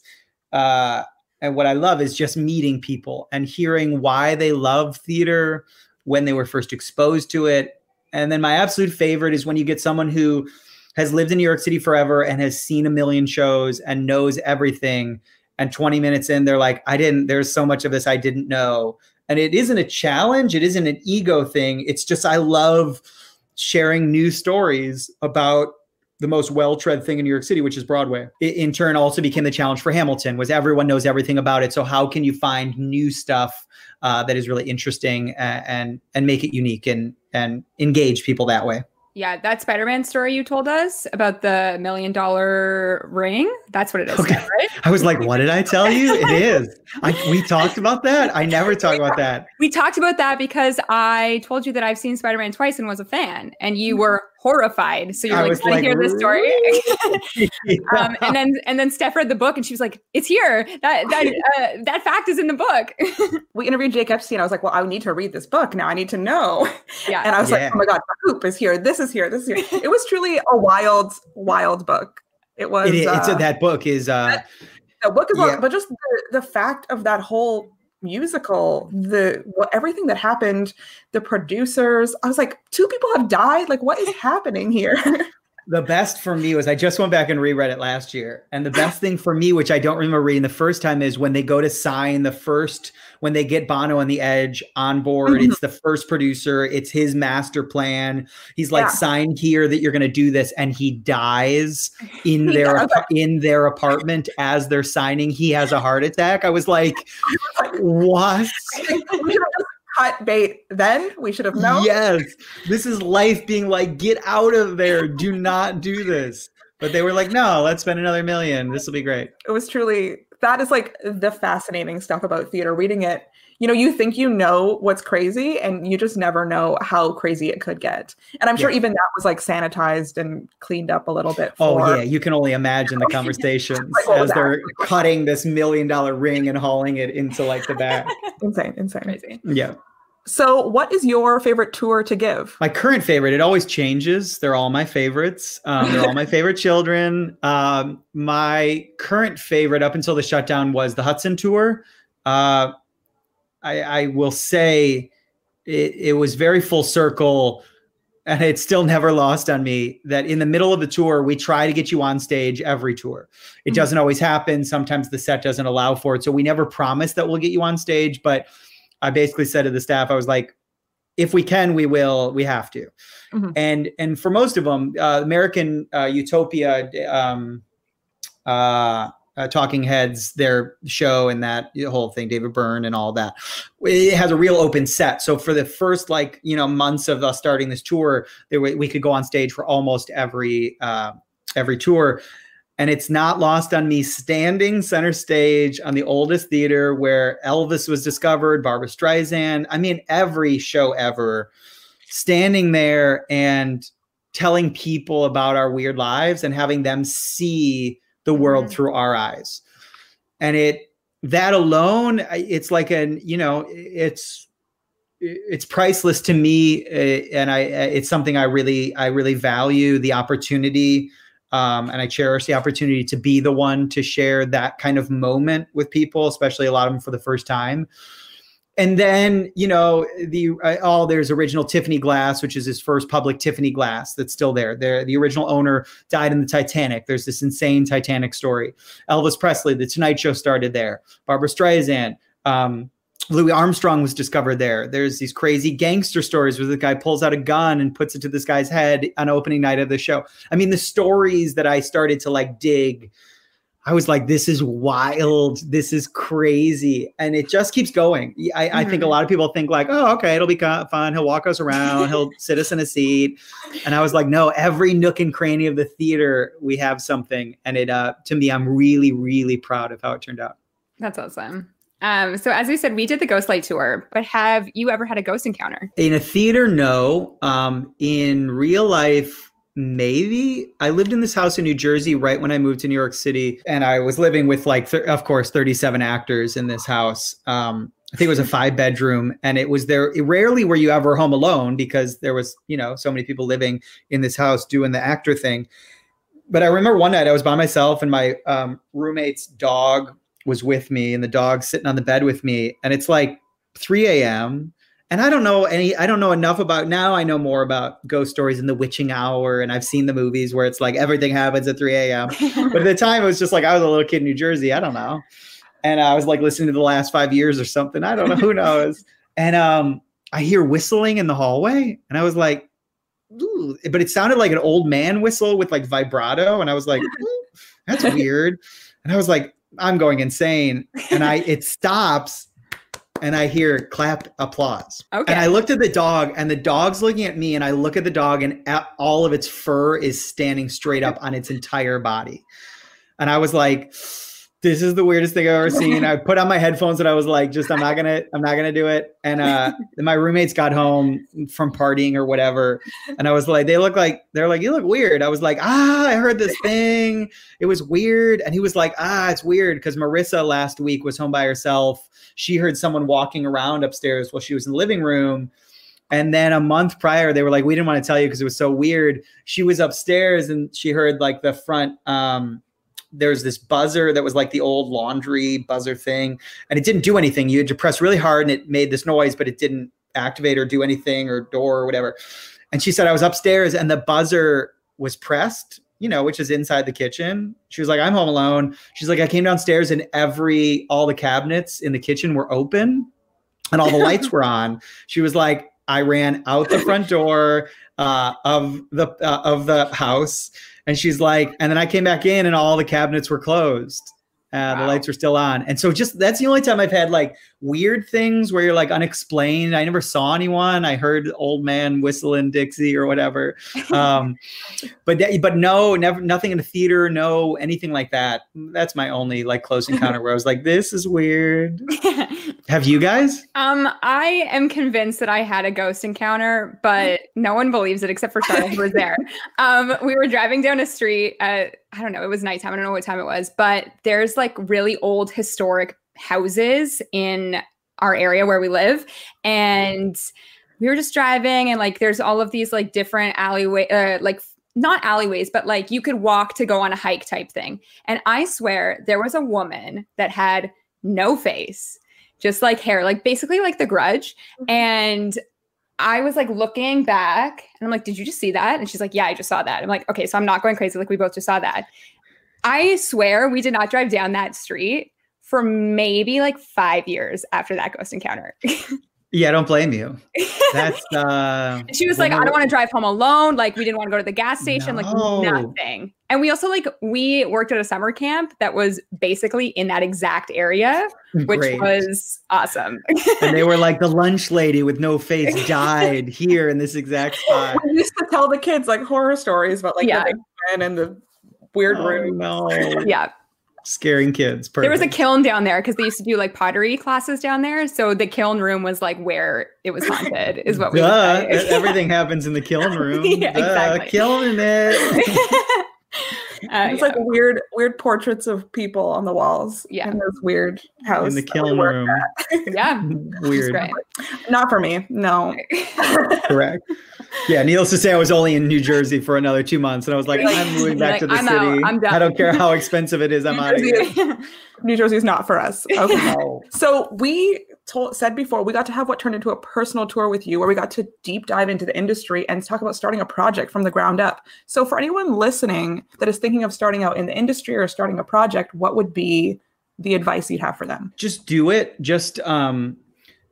uh and what I love is just meeting people and hearing why they love theater when they were first exposed to it. And then my absolute favorite is when you get someone who has lived in New York City forever and has seen a million shows and knows everything. And 20 minutes in, they're like, I didn't, there's so much of this I didn't know. And it isn't a challenge, it isn't an ego thing. It's just, I love sharing new stories about the most well-tread thing in New York City, which is Broadway. It, in turn, also became the challenge for Hamilton. Was everyone knows everything about it? So how can you find new stuff uh, that is really interesting and, and and make it unique and and engage people that way? Yeah, that Spider-Man story you told us about the million dollar ring. That's what it is, okay. right? I was like, what did I tell you? It is. I, we talked about that. I never talk about that. We talked about that because I told you that I've seen Spider-Man twice and was a fan, and you mm. were horrified. So you're I like, want to hear this story? um, and then and then Steph read the book and she was like, "It's here. That that uh, that fact is in the book." we interviewed Jake Epstein. I was like, "Well, I need to read this book now. I need to know." Yeah. And I was yeah. like, "Oh my god, the hoop is here. This is here. This is here." It was truly a wild, wild book. It was. It is, uh, it's a, that book is. uh that, the book is, yeah. but just the, the fact of that whole musical the what everything that happened the producers i was like two people have died like what is happening here the best for me was I just went back and reread it last year. And the best thing for me, which I don't remember reading the first time, is when they go to sign the first, when they get Bono on the edge on board, mm-hmm. it's the first producer, it's his master plan. He's like, yeah. sign here that you're gonna do this, and he dies in their in their apartment as they're signing. He has a heart attack. I was like, what? cut bait then. We should have known. Yes. This is life being like, get out of there. Do not do this. But they were like, no, let's spend another million. This will be great. It was truly, that is like the fascinating stuff about theater. Reading it, you know, you think you know what's crazy and you just never know how crazy it could get. And I'm sure yeah. even that was like sanitized and cleaned up a little bit. Oh, for, oh, yeah. You can only imagine the conversations like, as they're cutting this million dollar ring and hauling it into like the back. insane, insane. Crazy. Yeah. So, what is your favorite tour to give? My current favorite. It always changes. They're all my favorites. Um, they're all my favorite children. Um, my current favorite up until the shutdown was the Hudson tour. Uh, I, I, will say it, it was very full circle, and it's still never lost on me that in the middle of the tour, we try to get you on stage every tour. It mm-hmm. doesn't always happen. Sometimes the set doesn't allow for it. So, we never promise that we'll get you on stage, but I basically said to the staff, I was like, if we can, we will. We have to. Mm-hmm. And and for most of them, uh, American uh, Utopia, um, uh, uh, Talking Heads, their show and that whole thing, David Byrne and all that, it has a real open set. So for the first like you know months of us starting this tour, there we could go on stage for almost every uh, every tour. And it's not lost on me standing center stage on the oldest theater where Elvis was discovered, Barbra Streisand. I mean, every show ever, standing there and telling people about our weird lives and having them see the world mm-hmm. through our eyes. And it, that alone, it's like an, you know, it's, it's priceless to me eh, and i eh, it's something i really i really value the opportunity um, and I cherish the opportunity to be the one to share that kind of moment with people, especially a lot of them for the first time. And then, you know, the uh, oh, there's original Tiffany glass, which is his first public Tiffany glass that's still there. There, the original owner died in the Titanic. There's this insane Titanic story. Elvis Presley, The Tonight Show started there. Barbra Streisand, um, Louis Armstrong was discovered there. There's these crazy gangster stories where the guy pulls out a gun and puts it to this guy's head on opening night of the show. I mean, the stories that I started to like dig, I was like, this is wild. This is crazy. And it just keeps going. I, mm-hmm. I think a mm-hmm. lot of people think like, oh, okay, it'll be fun. He'll walk us around. He'll sit us in a seat. And I was like, no, every nook and cranny of the theater, we have something. And it, uh, to me, I'm really, really proud of how it turned out. That's awesome. Um, so as we said, we did the Ghostlight tour, but have you ever had a ghost encounter? In a theater, no. Um, in real life, maybe. I lived in this house in New Jersey right when I moved to New York City, and I was living with like, th- of course, 37 actors in this house. Um, I think it was a five bedroom, and it was there. Rarely were you ever home alone because there was, you know, so many people living in this house doing the actor thing. But I remember one night I was by myself, and my um, roommate's dog was with me and the dog sitting on the bed with me. And it's like 3 a.m and i don't know any i don't know enough about now i know more about ghost stories in the witching hour. And i've seen the movies where it's like everything happens at 3 a.m but at the time it was just like i was a little kid in new jersey. I don't know. And i was like listening to the last five years or something. I don't know. Who knows? And um i hear whistling in the hallway. And i was like Ooh. but it sounded like an old man whistle with like vibrato. And i was like that's weird. And i was like I'm going insane. And I it stops and I hear clap applause. Okay. And I looked at the dog and the dog's looking at me and I look at the dog and all of its fur is standing straight up on its entire body. And I was like, this is the weirdest thing I've ever seen. I put on my headphones and I was like, just I'm not gonna, I'm not gonna do it. And uh my roommates got home from partying or whatever. And I was like, they look like they're like, you look weird. I was like, ah, I heard this thing. It was weird. And he was like, ah, it's weird because Marissa last week was home by herself. She heard someone walking around upstairs while she was in the living room. And then a month prior, they were like, we didn't want to tell you because it was so weird. She was upstairs and she heard like the front um there's this buzzer that was like the old laundry buzzer thing, and it didn't do anything. You had to press really hard, and it made this noise, but it didn't activate or do anything or door or whatever. And she said I was upstairs, and the buzzer was pressed, you know, which is inside the kitchen. She was like, "I'm home alone." She's like, "I came downstairs, and every all the cabinets in the kitchen were open, and all the lights were on." She was like, "I ran out the front door." Uh, of the uh, of the house and she's like, and then I came back in and all the cabinets were closed. Uh, wow. The lights were still on. And so just that's the only time I've had like weird things where you're like unexplained. I never saw anyone. I heard old man whistling Dixie or whatever. Um, but but no, never nothing in the theater, no anything like that. That's my only like close encounter where I was like, this is weird. Have you guys? Um, I am convinced that I had a ghost encounter, but no one believes it except for Charlotte who was there. Um, we were driving down a street at I don't know, it was nighttime. I don't know what time it was, but there's like really old historic houses in our area where we live. And we were just driving and like there's all of these like different alleyway uh, like not alleyways, but like you could walk to go on a hike type thing. And I swear there was a woman that had no face, just like hair, like basically like the grudge. Mm-hmm. And I was like looking back and I'm like, did you just see that? And she's like, yeah, I just saw that. I'm like, okay, so I'm not going crazy. Like we both just saw that. I swear we did not drive down that street for maybe like five years after that ghost encounter. yeah, I don't blame you. That's uh she was like, I don't want to drive home alone. Like we didn't want to go to the gas station, no. like nothing. And we also like we worked at a summer camp that was basically in that exact area, which Great. was awesome. and they were like the lunch lady with no face died here in this exact spot. We used to tell the kids like horror stories about like yeah. the big and the weird oh, room. No. Yeah scaring kids. Perfect. There was a kiln down there because they used to do like pottery classes down there. So the kiln room was like where it was haunted, is what we Duh, Everything happens in the kiln room. yeah, exactly. Killing it. Uh, it's yeah. like weird, weird portraits of people on the walls. Yeah, in those weird houses in the kiln room. yeah, weird. Not for me. No. Correct. Yeah, needless to say, I was only in New Jersey for another two months, and I was like, I'm moving back like, to the I'm city. I'm done. I don't care how expensive it is. I'm out of here. New Jersey's not for us. Okay. no. So we told said before we got to have what turned into a personal tour with you, where we got to deep dive into the industry and talk about starting a project from the ground up. So for anyone listening that is thinking of starting out in the industry or starting a project, what would be the advice you'd have for them? Just do it. Just um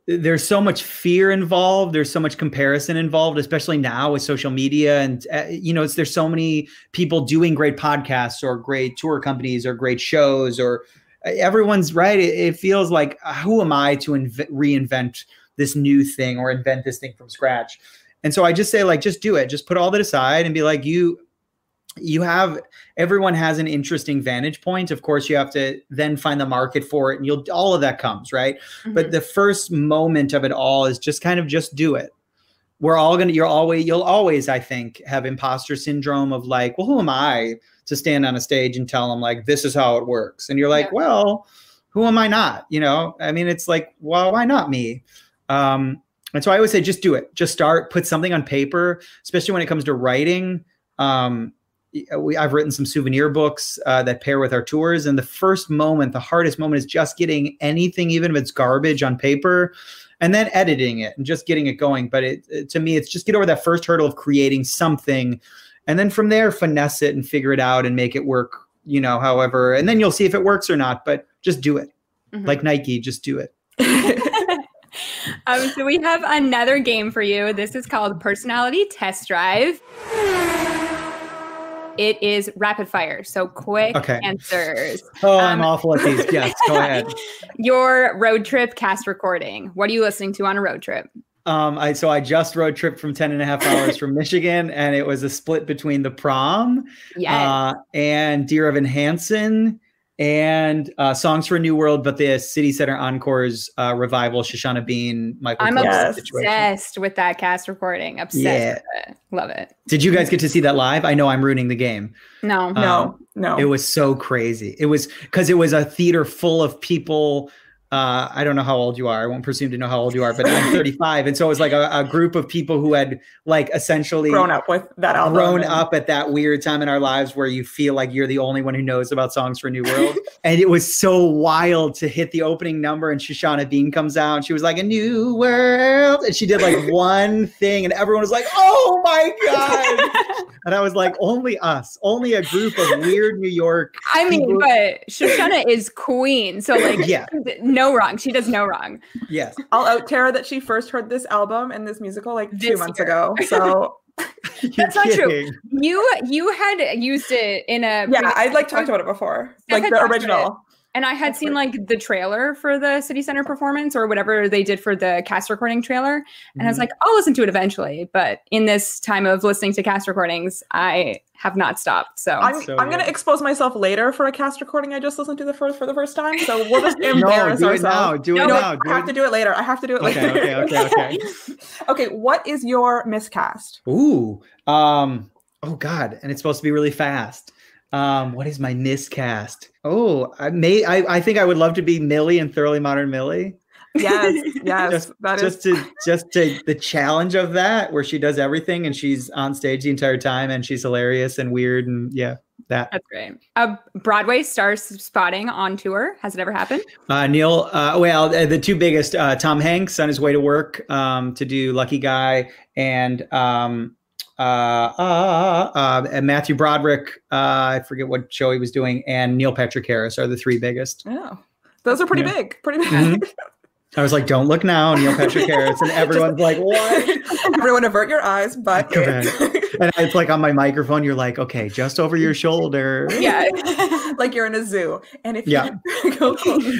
there's so much fear involved there's so much comparison involved especially now with social media and uh, you know it's there's so many people doing great podcasts or great tour companies or great shows or everyone's right. It, it feels like uh, who am i to inv- reinvent this new thing or invent this thing from scratch? And so i just say like just do it. Just put all that aside and be like you you have everyone has an interesting vantage point. Of course you have to then find the market for it and you'll all of that comes right? Mm-hmm. but the first moment of it all is just kind of just do it. We're all gonna you're always you'll always i think have imposter syndrome of like well who am i to stand on a stage and tell them like this is how it works and you're like yeah. well who am i not you know i mean it's like well why not me um and so i always say just do it just start put something on paper especially when it comes to writing um we, I've written some souvenir books uh, that pair with our tours. And the first moment, the hardest moment is just getting anything, even if it's garbage on paper, and then editing it and just getting it going. But it, it, to me, it's just get over that first hurdle of creating something. And then from there, finesse it and figure it out and make it work, you know, however. And then you'll see if it works or not, but just do it. Mm-hmm. Like Nike, just do it. um, so we have another game for you. This is called Personality Test Drive. It is rapid fire, so quick okay. answers. Oh, um, I'm awful at these. Yes, go ahead. Your road trip cast recording. What are you listening to on a road trip? Um, I so I just road trip from 10 and a half hours from Michigan, and it was a split between the prom yes. uh, and Dear Evan Hansen and uh, Songs for a New World, but the City Center Encores uh, revival, Shoshana Bean, Michael. I'm obsessed situation. with that cast recording. Obsessed yeah. It. Love it. Did you guys get to see that live? I know I'm ruining the game. No, um, no, no. It was so crazy. It was because it was a theater full of people uh, I don't know how old you are. I won't presume to know how old you are, but I'm 35, and so it was like a, a, group of people who had like essentially grown up with that album, grown up at that weird time in our lives where you feel like you're the only one who knows about songs for New World, and it was so wild to hit the opening number and Shoshana Bean comes out and she was like a new world, and she did like one thing, and everyone was like, "Oh my god!" and I was like, "Only us, only a group of weird New York." I mean, people. but Shoshana is queen, so like, yeah, no no wrong. She does no wrong. Yes. I'll out Tara that she first heard this album and this musical like this two months year. ago. So that's not true. You you had used it in a yeah. I'd like talked about it before, like the original. And I had seen like the trailer for the City Center performance or whatever they did for the cast recording trailer. And mm-hmm. I was mm-hmm. like, I'll listen to it eventually. But in this time of listening to cast recordings, I have not stopped. So I'm, so I'm going to expose myself later for a cast recording I just listened to the first for the first time. So we'll just embarrass no, do ourselves. It now. Do it no, now. Do I have to do it later. I have to do it later. Okay, okay, okay, okay. okay, what is your miscast? Ooh. Um, oh God. And it's supposed to be really fast. Um, what is my miscast? Oh, I may I, I think I would love to be Millie and Thoroughly Modern Millie. Yes, yes. just, just to just to the challenge of that, where she does everything and she's on stage the entire time and she's hilarious and weird and yeah, that. That's great. A Broadway star spotting on tour. Has it ever happened? Uh, Neil, uh, well, uh, the two biggest, uh, Tom Hanks on his way to work um, to do Lucky Guy and um, uh, uh, uh, and Matthew Broderick, uh, I forget what show he was doing, and Neil Patrick Harris are the three biggest. Yeah, those are pretty yeah. big, pretty big. Mm-hmm. I was like, "Don't look now, Neil Patrick Harris," and everyone's like, "What?" Everyone avert your eyes, but and it's like on my microphone, you're like, "Okay, just over your shoulder." Yeah, like you're in a zoo, and if yeah,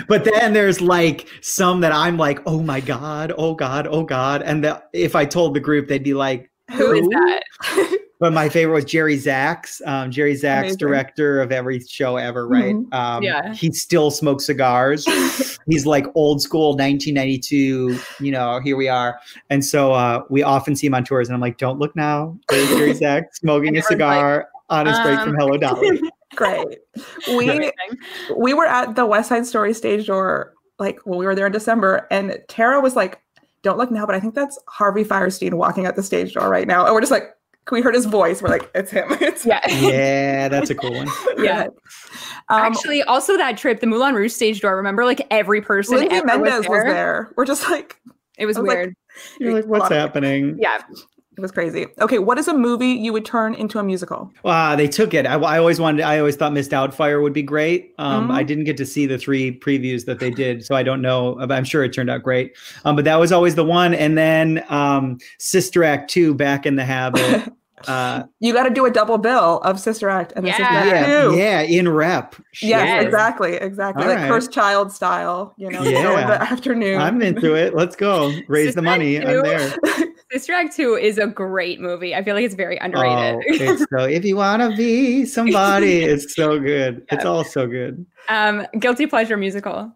but then there's like some that I'm like, "Oh my god, oh god, oh god," and the, if I told the group, they'd be like, who is that? But my favorite was Jerry Zaks. Um, Jerry Zaks, Amazing. director of every show ever, right? Mm-hmm. Um, yeah. He still smokes cigars. He's like old school 1992, you know, here we are. And so uh, we often see him on tours, and I'm like, don't look now. There's Jerry Zaks smoking a cigar like, on his um, break from Hello Dolly. Great. We, we were at the West Side Story stage door like when we were there in December, and Tara was like, don't look now, but I think that's Harvey Fierstein walking out the stage door right now. And we're just like, we heard his voice. We're like, it's him. It's yeah. yeah, that's a cool one. yeah. Um, Actually, also that trip, the Moulin Rouge stage door. Remember, like every person Lindsay Mendez was there. was there. We're just like, it was, was weird. Like, You're like, what's happening? Yeah. It was crazy. Okay, what is a movie you would turn into a musical? Uh, they took it. I, I always wanted. I always thought Miss Doubtfire would be great. Um, mm-hmm. I didn't get to see the three previews that they did, so I don't know. I'm sure it turned out great. Um, but that was always the one. And then um, Sister Act two, Back in the Habit. Uh, you got to do a double bill of Sister Act and yeah. Sister Act yeah, yeah, in rep. Yes, exactly, exactly. All like right. Cursed Child style. You know, yeah. in the afternoon. I'm into it. Let's go. Raise Sister the money. I'm there. Sister Act 2 is a great movie. I feel like it's very underrated. Oh, it's so if you want to be somebody, it's so good. It's all so good. Um, guilty pleasure musical.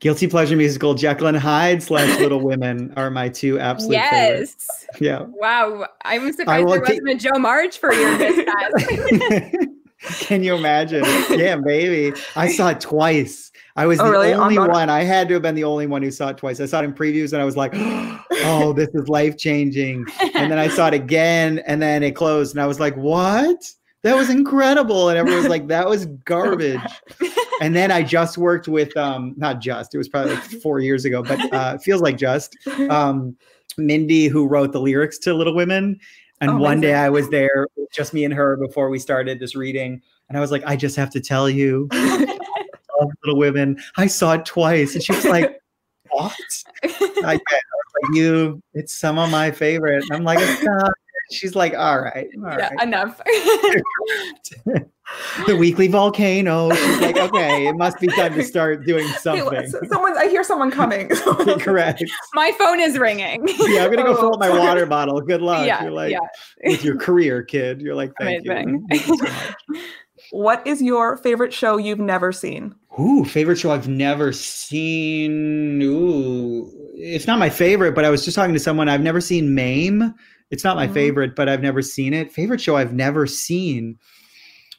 Guilty pleasure musical Jekyll and Hyde slash Little Women are my two absolute yes. favorites. Yeah. Wow. I'm surprised there wasn't a Jo March for your Can you imagine? Yeah, baby. I saw it twice. I was oh, the really? only one. I had to have been the only one who saw it twice. I saw it in previews and I was like, oh, this is life changing. And then I saw it again and then it closed and I was like, what? That was incredible. And everyone was like, that was garbage. and then I just worked with, um, not just, it was probably like four years ago, but uh, feels like just, um, Mindi, who wrote the lyrics to Little Women. And oh, one day I was there, just me and her before we started this reading. And I was like, I just have to tell you, Little Women. I saw it twice, and she was like, "What?" I, I was like, "You, it's some of my favorite." I'm like, "It's not." She's like, "All right, all yeah, right. enough." the weekly volcano. She's like, okay, it must be time to start doing something. someone, I hear someone coming. Correct. My phone is ringing. yeah, I'm gonna go fill up my water bottle. Good luck. Yeah, You're like, yeah. with your career, kid. You're like, thank Amazing. you. Thank you so what is your favorite show you've never seen? Ooh, favorite show I've never seen. Ooh, it's not my favorite, but I was just talking to someone. I've never seen Mame. It's not my mm-hmm. favorite, but I've never seen it. Favorite show I've never seen.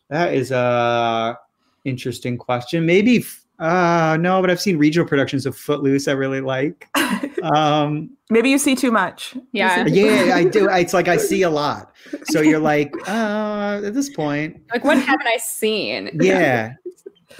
That is a interesting question. Maybe uh no, but I've seen regional productions of Footloose. I really like. Um, Maybe you see too much. Yeah, yeah, I do. It's like I see a lot. So you're like, uh, at this point, like what haven't I seen? Yeah,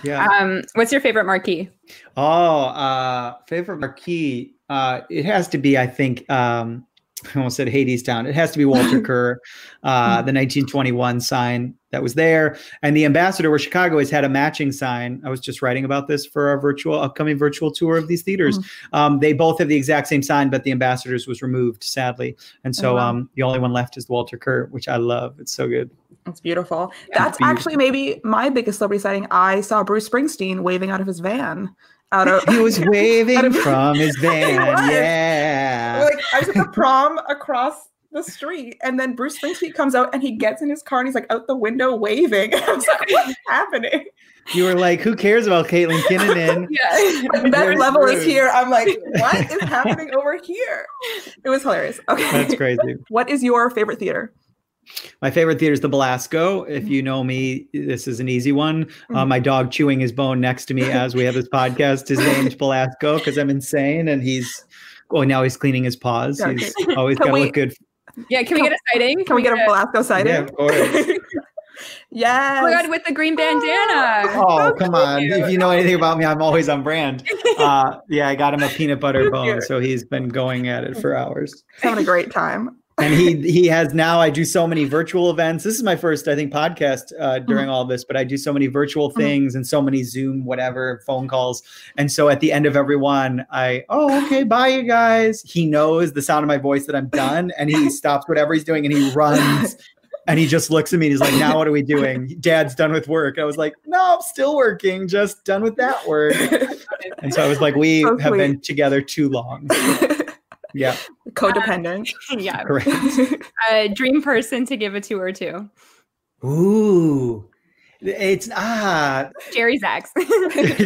yeah. Um, what's your favorite marquee? Oh, uh, favorite marquee. Uh, it has to be, I think, um, I almost said Hadestown. It has to be Walter Kerr, uh, the 1921 sign that was there. And the ambassador, where Chicago has had a matching sign. I was just writing about this for our virtual upcoming virtual tour of these theaters. Mm-hmm. Um, they both have the exact same sign, but the ambassador's was removed, sadly. And so oh, wow. um, the only one left is Walter Kerr, which I love. It's so good. It's beautiful. That's beautiful. actually maybe my biggest celebrity sighting. I saw Bruce Springsteen waving out of his van out of he was waving of, from his van. Yeah. Like I took a prom across the street, and then Bruce Springsteen comes out and he gets in his car and he's like out the window waving. I was like, what's happening? You were like, who cares about Caitlin Kinnunen? yeah. that level is here. I'm like, what is happening over here? It was hilarious. Okay. That's crazy. What is your favorite theater? My favorite theater is the Belasco. If you know me, this is an easy one. Uh, my dog chewing his bone next to me as we have this podcast. His name's Belasco because I'm insane, and he's well now he's cleaning his paws. He's always got to look good. Yeah, can we get a sighting? Can, can we get, get a Belasco sighting? Yeah, of course. yes. Oh my god, with the green bandana. Oh, come on. If you know anything about me, I'm always on brand. Uh, yeah, I got him a peanut butter bone, so he's been going at it for hours. Having a great time and he he has now i do so many virtual events. This is my first i think podcast uh, during mm-hmm. all this but i do so many virtual mm-hmm. things and so many zoom whatever phone calls. And so at the end of every one i oh okay bye you guys. He knows the sound of my voice that i'm done and he stops whatever he's doing and he runs and he just looks at me and he's like now what are we doing? Dad's done with work. I was like no i'm still working just done with that work. And so i was like we so have been together too long yeah. Codependent. Uh, yeah. Correct. A dream person to give a tour to. Ooh. It's ah Jerry Zaks.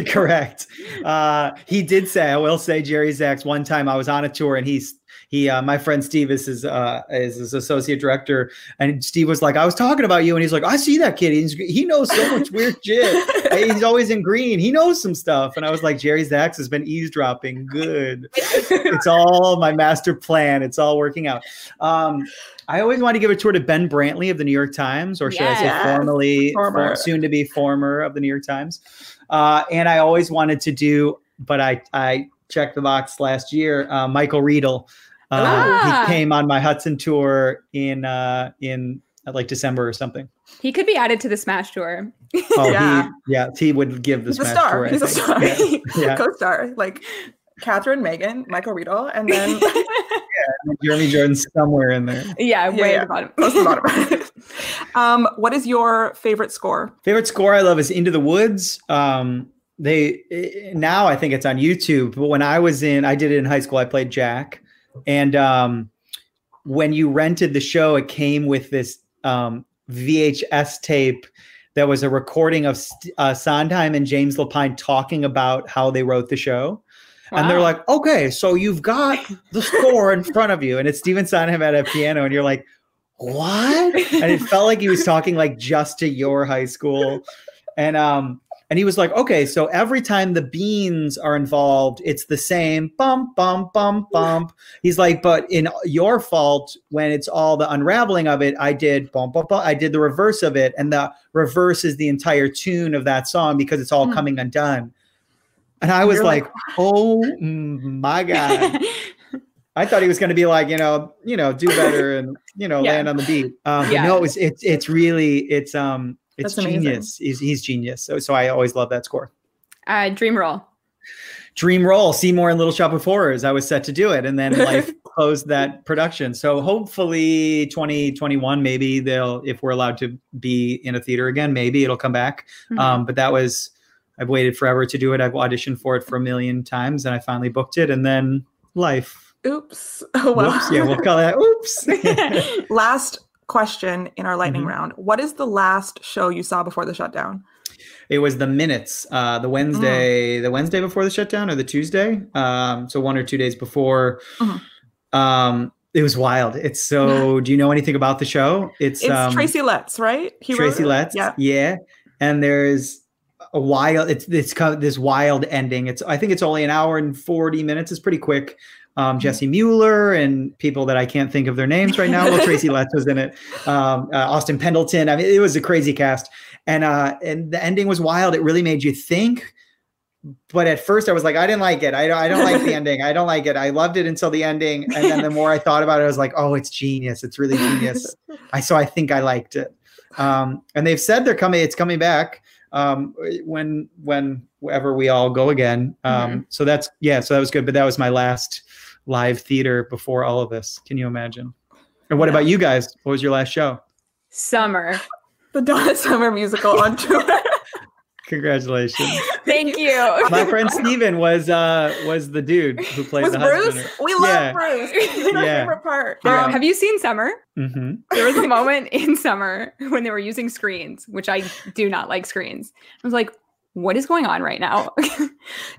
correct. Uh, he did say, I will say Jerry Zaks. One time I was on a tour and he's he uh, my friend Steve is his uh, is his associate director, and Steve was like, I was talking about you, and he's like, I see that kid. He's, he knows so much weird shit. he's always in green. He knows some stuff, and I was like, Jerry Zaks has been eavesdropping. Good. it's all my master plan. It's all working out. Um, I always want to give a tour to Ben Brantley of the New York Times, or should yes. I say formerly, former. soon to be former of the New York Times. Uh, and I always wanted to do, but I I checked the box last year. Uh, Michael Riedel uh, ah. He came on my Hudson tour in uh, in uh, like December or something. He could be added to the Smash tour. oh, yeah. He, yeah, he would give the He's Smash a star. tour. He's a star. Yeah. yeah. Co-star like Catherine, Megan, Michael Riedel, and then yeah, Jeremy Jordan somewhere in there. Yeah, way yeah, at the bottom. Close to the bottom. um, what is your favorite score? Favorite score I love is Into the Woods. Um, they now I think it's on YouTube, but when I was in, I did it in high school. I played Jack. And um, when you rented the show, it came with this um, VHS tape that was a recording of uh, Sondheim and James Lapine talking about how they wrote the show. Wow. And they're like, okay, so you've got the score in front of you, and it's Stephen Sondheim at a piano, and you're like, what? And it felt like he was talking like just to your high school. And um, and he was like, okay, so every time the beans are involved, it's the same bump, bump, bump, bump. He's like, but in your fault, when it's all the unraveling of it, I did bump, bump, bump. I did the reverse of it. And the reverse is the entire tune of that song because it's all mm. coming undone. And I was like, like, oh my God. I thought he was going to be like, you know, you know, do better and, you know, yeah. land on the beat. Um, yeah. no, it's, it's, it's really, it's, um, it's That's genius. He's, he's genius. So, so I always love that score. Uh, dream role. Dream role. Seymour and Little Shop of Horrors. I was set to do it, and then life closed that production. So hopefully, 2021, maybe they'll, if we're allowed to be in a theater again, maybe it'll come back. Mm-hmm. Um, but that was, I've waited forever to do it. I've auditioned for it for a million times, and I finally booked it, and then life. Oops. Oh, well. Oops. Yeah, we'll call that oops. Last question in our lightning mm-hmm. round. What is the last show you saw before the shutdown? It was the minutes, uh, the Wednesday, mm. the Wednesday before the shutdown, or the Tuesday. Um, so one or two days before. Mm-hmm. Um, it was wild. It's so. do you know anything about the show? It's, it's um, Tracy Letts, right? He Tracy Letts. Yeah. Yeah. And there's a wild. It's it's this wild ending. It's I think it's only an hour and forty minutes. It's pretty quick. Um, mm-hmm. Jessie Mueller and people that I can't think of their names right now. Well, Tracy Letts was in it. Um, uh, Austin Pendleton. I mean, it was a crazy cast, and uh, and the ending was wild. It really made you think but at first I was like, I didn't like it. I don't, I don't like the ending. I don't like it. I loved it until the ending. And then the more I thought about it, I was like, oh, it's genius. It's really genius. I, so I think I liked it. Um, and they've said they're coming, it's coming back um, when, when, wherever we all go again. Um, mm-hmm. so that's, yeah, so that was good. But that was my last live theater before all of this. Can you imagine? And what yeah. about you guys? What was your last show? Summer. The Donna Summer musical on tour. Congratulations. Thank you. My friend Steven was uh was the dude who played was the Bruce? husband. We love yeah. Bruce. He's our yeah. favorite part. Um, have you seen Summer? Mm-hmm. There was a moment in Summer when they were using screens, which I do not like screens. I was like, what is going on right now? it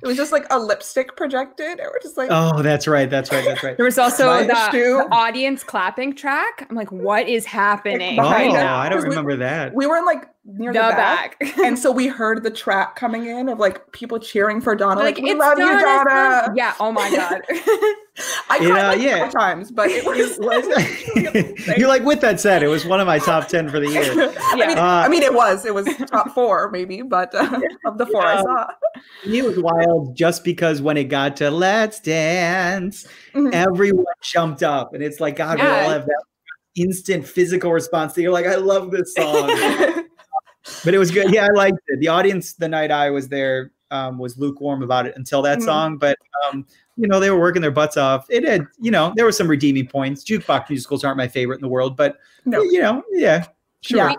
was just like a lipstick projected. Or just like oh, that's right, that's right, that's right. There was also the, the, audience clapping track. I'm like, what is happening? Oh, right I don't remember we, that. We were in like near the, the back, back. and so we heard the track coming in of like people cheering for Donna. Like, like we love Donna, you, Donna. Yeah. Oh my god. I cried yeah, like yeah. four times, but it was. you like with that said, it was one of my top ten for the year. yeah. I mean, uh, I mean, it was. It was top four maybe, but uh, of the four yeah. I saw. It was wild just because when it got to Let's Dance, mm-hmm. everyone jumped up, and it's like God, yeah. we all have that instant physical response. That you're like, I love this song. But it was good. Yeah, I liked it. The audience the night I was there um, was lukewarm about it until that mm-hmm. song, but um, you know, they were working their butts off. It had, you know, there were some redeeming points. Jukebox musicals aren't my favorite in the world, but no. you know, yeah. Sure. Yeah,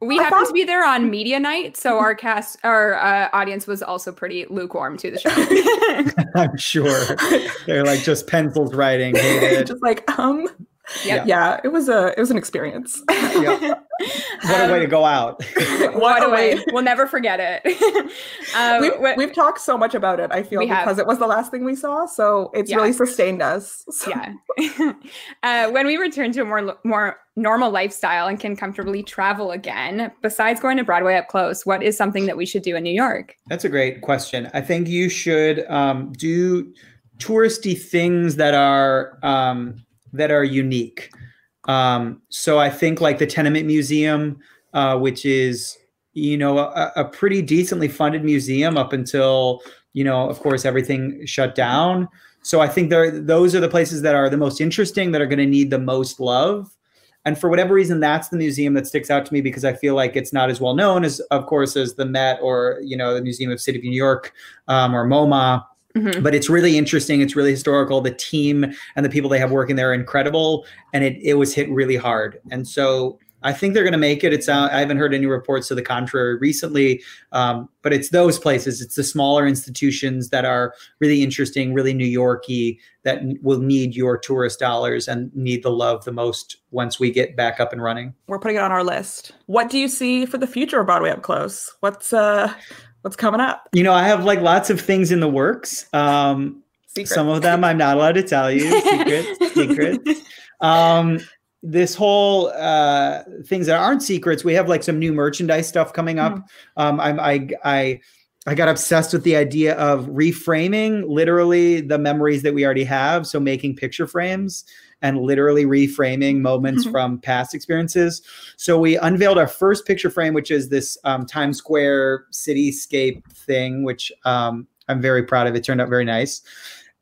we, we happened to be there on media night, so our cast, our uh, audience was also pretty lukewarm to the show. I'm sure they're like just pencils writing, just like um, Yep. Yeah, it was a it was an experience. yep. What a way to go out. what, what a way. way. We'll never forget it. um, we've, what, we've, talked so much about it, I feel, because have. it was the last thing we saw. So it's yeah. really sustained us. So. Yeah. uh, when we return to a more more normal lifestyle and can comfortably travel again, besides going to Broadway up close, what is something that we should do in New York? That's a great question. I think you should um, do touristy things that are um, that are unique. Um, so I think like the Tenement Museum, uh, which is you know a, a, pretty decently funded museum up until you know of course everything shut down. So I think there those are the places that are the most interesting that are going to need the most love. And for whatever reason, that's the museum that sticks out to me because I feel like it's not as well known as, of course, as the Met or you know the Museum of City of New York um, or MoMA. Mm-hmm. But it's really interesting. It's really historical. The team and the people they have working there are incredible, and it it was hit really hard. And so I think they're going to make it. It's uh, I haven't heard any reports to the contrary recently, um, but it's those places. It's the smaller institutions that are really interesting, really New Yorky, that will need your tourist dollars and need the love the most once we get back up and running. We're putting it on our list. What do you see for the future of Broadway Up Close? What's uh What's coming up? You know, I have like lots of things in the works. Um, some of them I'm not allowed to tell you. Secrets, secrets. Um, this whole uh, things that aren't secrets. We have like some new merchandise stuff coming up. Mm. Um, I'm, I, I, I got obsessed with the idea of reframing literally the memories that we already have. So making picture frames and literally reframing moments mm-hmm. from past experiences. So we unveiled our first picture frame, which is this um, Times Square cityscape thing, which um, I'm very proud of. It turned out very nice.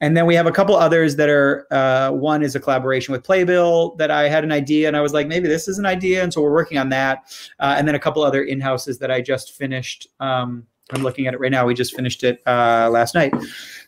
And then we have a couple others that are uh, one is a collaboration with Playbill that I had an idea and I was like, maybe this is an idea. And so we're working on that. Uh, and then a couple other in houses that I just finished. Um, I'm looking at it right now. We just finished it uh, last night.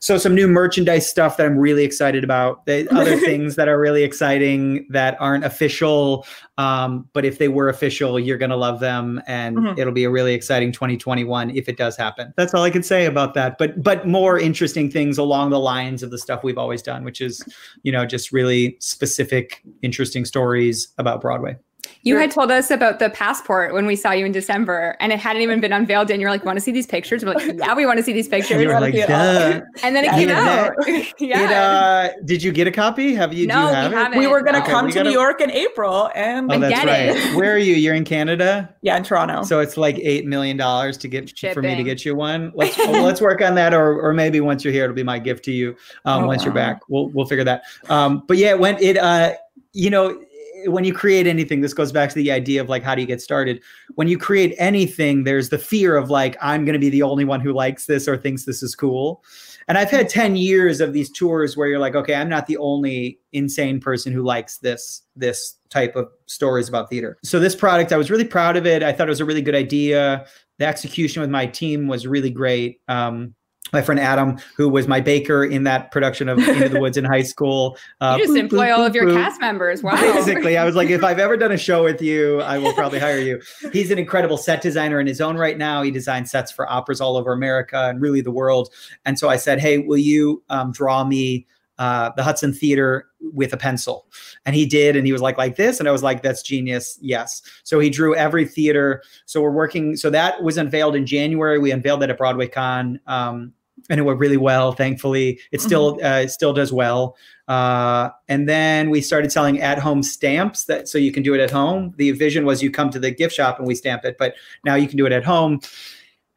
So some new merchandise stuff that I'm really excited about. The other things that are really exciting that aren't official, um, but if they were official, you're gonna love them, and mm-hmm. it'll be a really exciting 2021 if it does happen. That's all I can say about that. But but more interesting things along the lines of the stuff we've always done, which is you know just really specific, interesting stories about Broadway. You had told us about the passport when we saw you in December, and it hadn't even been unveiled. And you're like, "Want to see these pictures?" We're like, "Yeah, we want to see these pictures." You were like, Duh. And then it came out. yeah. It, uh, did you get a copy? Have you? No, you have we haven't. We were going to okay, come to gotta... New York in April, and oh, that's right. It. Where are you? You're in Canada. Yeah, in Toronto. So it's like eight million dollars to get Shipping. for me to get you one. Let's well, let's work on that, or or maybe once you're here, it'll be my gift to you. Um, oh, once wow. you're back, we'll we'll figure that. Um, but yeah, when it uh, you know when you create anything, this goes back to the idea of like, how do you get started? When you create anything, there's the fear of like, I'm going to be the only one who likes this or thinks this is cool. And I've had 10 years of these tours where you're like, okay, I'm not the only insane person who likes this, this type of stories about theater. So this product, I was really proud of it. I thought it was a really good idea. The execution with my team was really great. Um, my friend Adam, who was my baker in that production of Into the Woods in high school. Uh, you just boop, employ boop, all boop, of your cast members. Wow. Basically, I was like, if I've ever done a show with you, I will probably hire you. He's an incredible set designer in his own right now. He designs sets for operas all over America and really the world. And so I said, hey, will you um, draw me uh, the Hudson Theater with a pencil. And he did, and he was like, like this. And I was like, that's genius. Yes. So he drew every theater. So we're working. So that was unveiled in January. We unveiled that at Broadway Con. Um, and it went really well. Thankfully, it still mm-hmm. uh, it still does well. Uh, and then we started selling at home stamps that so you can do it at home. The vision was you come to the gift shop and we stamp it, but now you can do it at home.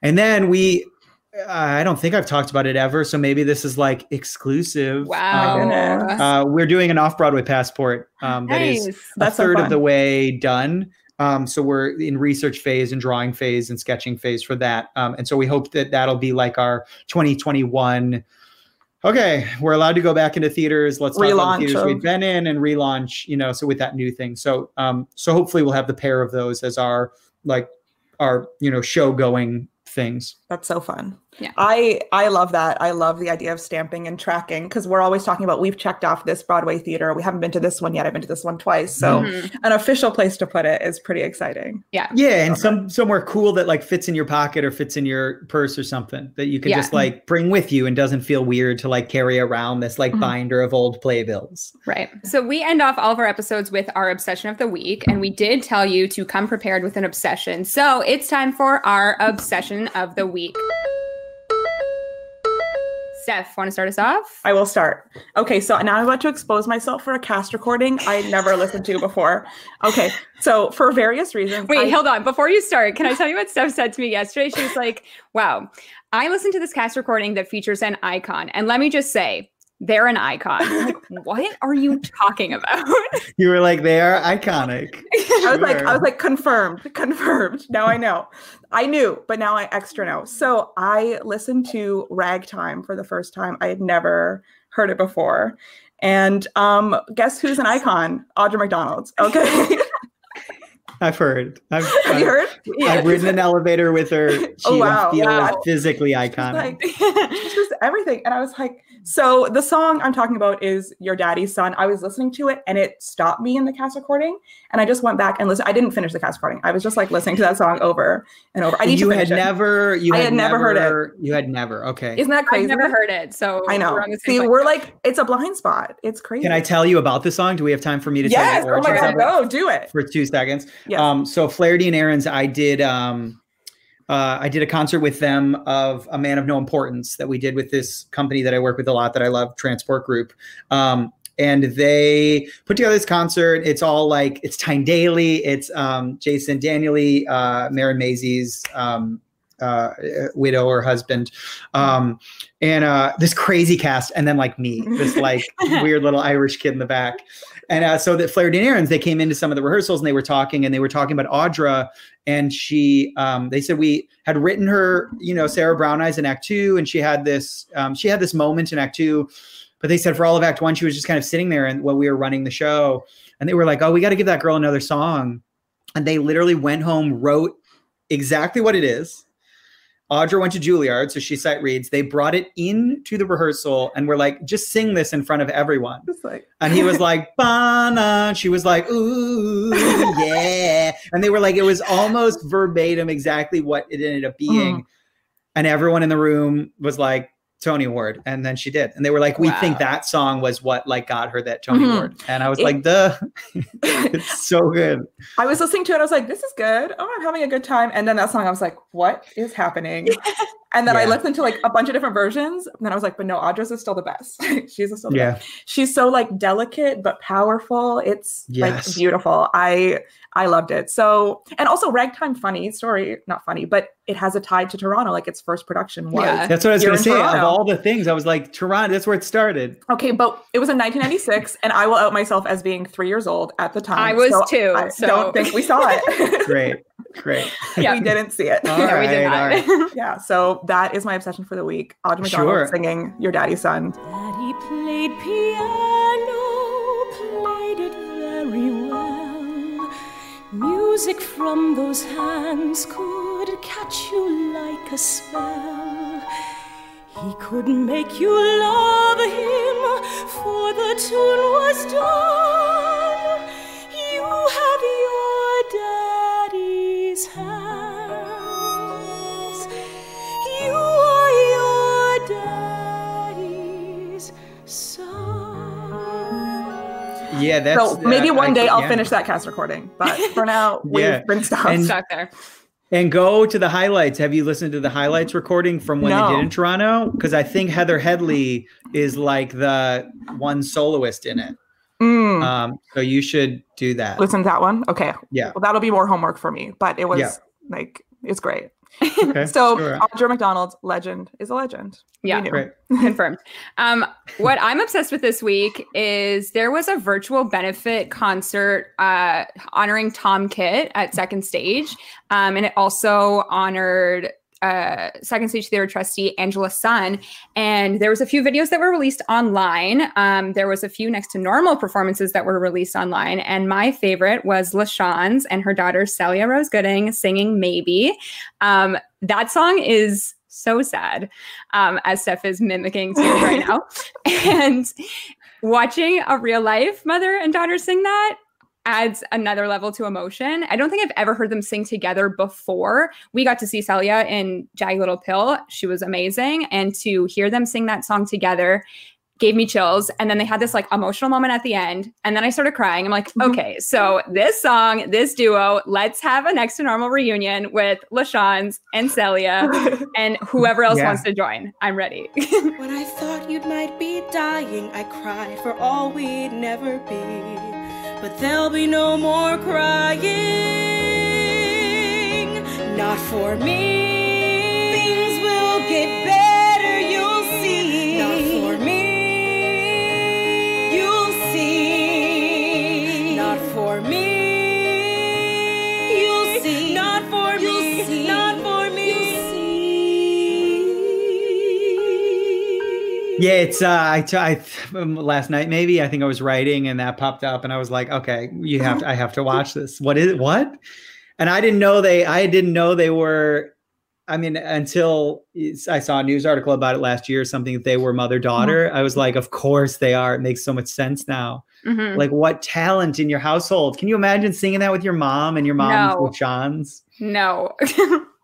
And then we I don't think I've talked about it ever, so maybe this is like exclusive. Wow! Um, uh, we're doing an off Broadway passport um, that nice. is a third so of the way done. Um, so we're in research phase and drawing phase and sketching phase for that. Um, and so we hope that that'll be like our 2021. Okay, we're allowed to go back into theaters. Let's relaunch talk about the theaters we've been in and relaunch. You know, so with that new thing. So, um, so hopefully we'll have the pair of those as our like our you know show going things. That's so fun. Yeah. I I love that. I love the idea of stamping and tracking because we're always talking about we've checked off this Broadway theater. We haven't been to this one yet. I've been to this one twice. So mm-hmm. an official place to put it is pretty exciting. Yeah. Yeah, and some somewhere cool that like fits in your pocket or fits in your purse or something that you can yeah. just like bring with you and doesn't feel weird to like carry around this like mm-hmm. binder of old playbills. Right. So we end off all of our episodes with our obsession of the week and we did tell you to come prepared with an obsession. So it's time for our obsession of the week. Steph, want to start us off? I will start. Okay, so now I'm about to expose myself for a cast recording I never listened to before. Okay, so for various reasons. Wait, I- hold on. Before you start, can I tell you what Steph said to me yesterday? She was like, wow, I listened to this cast recording that features an icon. And let me just say, they're an icon. like, what are you talking about? you were like, they are iconic. I was like, I was like, confirmed, confirmed. Now I know. I knew, but now I extra know. So I listened to Ragtime for the first time. I had never heard it before. And um, guess who's an icon? Audra McDonald. Okay. I've heard. I've, Have I've, you heard? I've ridden an elevator with her. Oh, she oh, wow. feels yeah. physically iconic. Like, just everything. And I was like, so the song I'm talking about is Your Daddy's Son. I was listening to it and it stopped me in the cast recording. And I just went back and listened. I didn't finish the cast recording. I was just like listening to that song over and over. I need you to had it. never, you I had, never, heard it. You had never. Okay. Isn't that crazy? I've never heard it. So I know. We're See, we're like, it's a blind spot. It's crazy. Can I tell you about the song? Do we have time for me to yes. tell you? Yes. Oh my God, go do it. For two seconds. Yeah. Um, so Flaherty and Aarons, I did, um, uh, I did a concert with them of a man of no importance that we did with this company that I work with a lot that I love, Transport Group. Um, and they put together this concert. It's all like it's Tyne Daly, it's um, Jason Danieley, uh, Marin Mazzie's um, uh, widow or husband, um, and uh, this crazy cast, and then like me, this like weird little Irish kid in the back. And uh, so that Flaherty and Aarons, they came into some of the rehearsals and they were talking and they were talking about Audra. And she, um, they said we had written her, you know, Sarah Brown Eyes in Act Two, and she had this, um, she had this moment in Act Two. But they said for all of Act One, she was just kind of sitting there and while we were running the show, and they were like, "Oh, we got to give that girl another song." And they literally went home, wrote exactly what it is, Audra went to Juilliard, so she sight reads. They brought it into the rehearsal and were like, just sing this in front of everyone. Like- and he was like, Bana. She was like, ooh, yeah. And they were like, it was almost verbatim exactly what it ended up being. Mm. And everyone in the room was like, Tony Award. And then she did. And they were like, we wow. think that song was what like got her that Tony mm-hmm. Award. And I was it, like, duh. it's so good. I was listening to it. I was like, this is good. Oh, I'm having a good time. And then that song, I was like, what is happening? And then yeah. I listened to like a bunch of different versions. And then I was like, but no, Audra's is still the best. She's still the yeah. best. She's so like delicate but powerful. It's yes. like beautiful. I I loved it. So and also Ragtime Funny story, not funny, but it has a tie to Toronto. Like its first production was. Yeah. That's what I was gonna say. Toronto. Of all the things, I was like, Toronto, that's where it started. Okay, but it was in 1996, and I will out myself as being three years old at the time. I was so too. I so. don't think we saw it. Great. Great. Yeah, we didn't see it. All right, we did not. Right. yeah, so that is my obsession for the week. Audra McDonald sure. singing Your Daddy's Son. Daddy played piano, played it very well. Music from those hands could catch you like a spell. He could make you love him, for the tune was done. You have your dad hands. You are your daddy's son. Yeah, that's so maybe uh, one day I, I'll yeah. finish that cast recording, but for now we've been stuck. And, stuck there. And go to the highlights. Have you listened to the highlights recording from when no. they did in Toronto? Because I think Heather Headley is like the one soloist in it. Mm. Um, so you should do that. Listen to that one. Okay. Yeah. Well, that'll be more homework for me, but it was yeah. like it's great. Okay, so sure. Audra McDonald, legend is a legend. Yeah, confirmed. Um, what I'm obsessed with this week is there was a virtual benefit concert uh, honoring Tom Kitt at Second Stage, um, and it also honored uh, Second Stage Theater trustee Angela Sun, and there was a few videos that were released online. Um, there was a few next to normal performances that were released online, and my favorite was LaChanze and her daughter Celia Rose Gooding singing "Maybe." Um, that song is so sad, um, as Steph is mimicking tears right now, and watching a real life mother and daughter sing that adds another level to emotion. I don't think I've ever heard them sing together before. We got to see Celia in Jagged Little Pill. She was amazing. And to hear them sing that song together gave me chills. And then they had this like emotional moment at the end. And then I started crying. I'm like, mm-hmm. okay, so this song, this duo, let's have a next to normal reunion with LaChanze and Celia and whoever else yeah. wants to join. I'm ready. when I thought you might be dying, I cried for all we'd never be but there'll be no more crying. Not for me. Yeah, it's uh, I, I um, last night maybe I think I was writing and that popped up and I was like, okay, you have to I have to watch this. What is it? What? And I didn't know they I didn't know they were I mean until I saw a news article about it last year something that they were mother daughter. Mm-hmm. I was like, of course they are. It makes so much sense now. Mm-hmm. Like what talent in your household? Can you imagine singing that with your mom and your mom's no. with John's? No.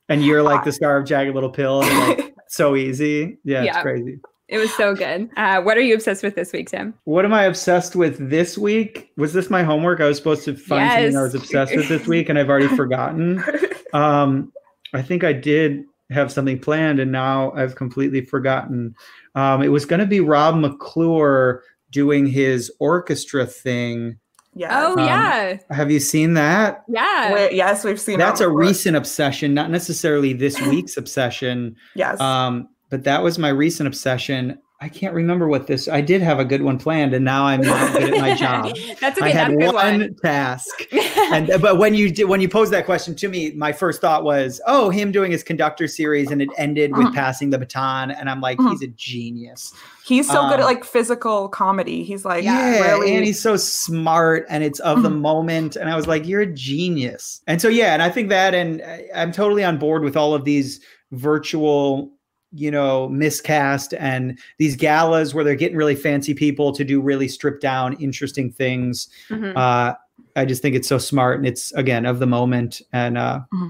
and you're like the star of Jagged Little Pill and like so easy. Yeah, yeah, it's crazy. It was so good. Uh, what are you obsessed with this week, Tim? What am I obsessed with this week? Was this my homework? I was supposed to find yes. something I was obsessed with this week, and I've already forgotten. Um, I think I did have something planned, and now I've completely forgotten. Um, it was going to be Rob McClure doing his orchestra thing. Yeah. Oh, um, yeah. Have you seen that? Yeah. Wait, yes, we've seen. That's a recent obsession, not necessarily this week's obsession. Yes. Um, but that was my recent obsession. I can't remember what this. I did have a good one planned, and now I'm not good at my job. That's okay. I had one, one, task, and but when you did, when you posed that question to me, my first thought was, oh, him doing his conductor series, and it ended with uh-huh. passing the baton, and I'm like, uh-huh. he's a genius. He's so um, good at um, like physical comedy. He's like, yeah, really... and he's so smart, and it's of the uh-huh. moment. And I was like, you're a genius. And so yeah, and I think that, and I'm totally on board with all of these virtual you know miscast and these galas where they're getting really fancy people to do really stripped down interesting things mm-hmm. uh, i just think it's so smart and it's again of the moment and uh, mm-hmm.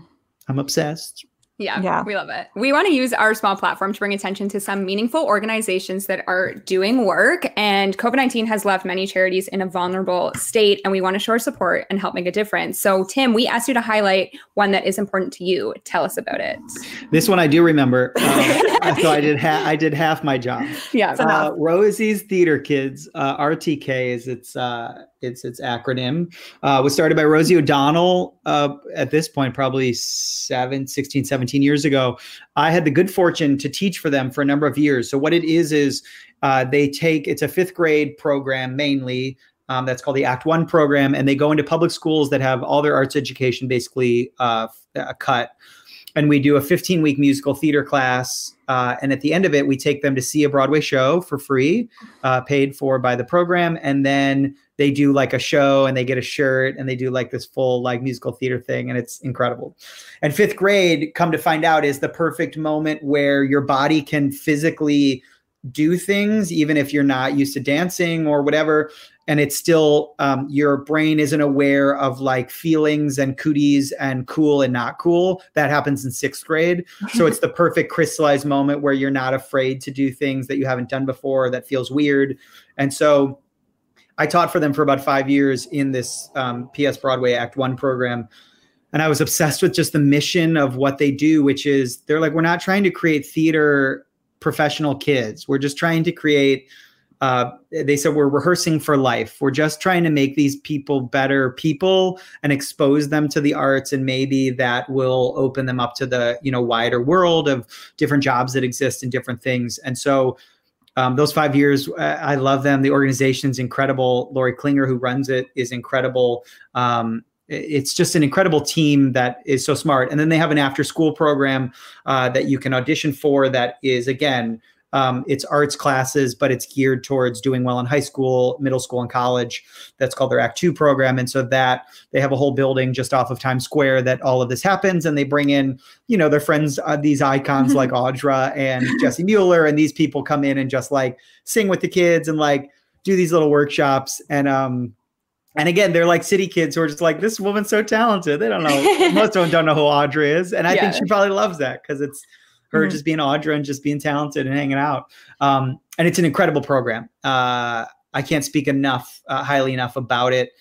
i'm obsessed Yeah, yeah, we love it. We want to use our small platform to bring attention to some meaningful organizations that are doing work. And COVID 19 has left many charities in a vulnerable state, and we want to show our support and help make a difference. So, Tim, we asked you to highlight one that is important to you. Tell us about it. This one I do remember. Um, so I did, ha- I did half my job. Yeah. Uh, Rosie's Theater Kids, uh, RTK is its uh, its its acronym. Uh, was started by Rosie O'Donnell uh, at this point, probably seven, 16, 17 years ago. I had the good fortune to teach for them for a number of years. So what it is is uh, they take it's a fifth grade program mainly. Um, that's called the Act One program, and they go into public schools that have all their arts education basically uh, cut and we do a 15 week musical theater class. Uh, and at the end of it, we take them to see a Broadway show for free, uh, paid for by the program. And then they do like a show and they get a shirt and they do like this full like musical theater thing. And it's incredible. And fifth grade, come to find out, is the perfect moment where your body can physically do things, even if you're not used to dancing or whatever and it's still um, your brain isn't aware of like feelings and cooties and cool and not cool that happens in sixth grade so it's the perfect crystallized moment where you're not afraid to do things that you haven't done before that feels weird and so i taught for them for about five years in this um, ps broadway act one program and i was obsessed with just the mission of what they do which is they're like we're not trying to create theater professional kids we're just trying to create uh, they said we're rehearsing for life. We're just trying to make these people better people and expose them to the arts, and maybe that will open them up to the you know wider world of different jobs that exist and different things. And so, um, those five years, I love them. The organization's incredible. Lori Klinger, who runs it, is incredible. Um, it's just an incredible team that is so smart. And then they have an after school program uh, that you can audition for that is, again, um, it's arts classes, but it's geared towards doing well in high school, middle school, and college. That's called their Act Two program, and so that they have a whole building just off of Times Square that all of this happens, and they bring in, you know, their friends, uh, these icons like Audra and Jessie Mueller, and these people come in and just like sing with the kids and like do these little workshops, and um, and again, they're like city kids who are just like, this woman's so talented. They don't know. Most of them don't know who Audra is. And I yeah. think she probably loves that because it's her mm-hmm. just being Audra and just being talented and hanging out. Um, and it's an incredible program. Uh, I can't speak enough, uh, highly enough about it.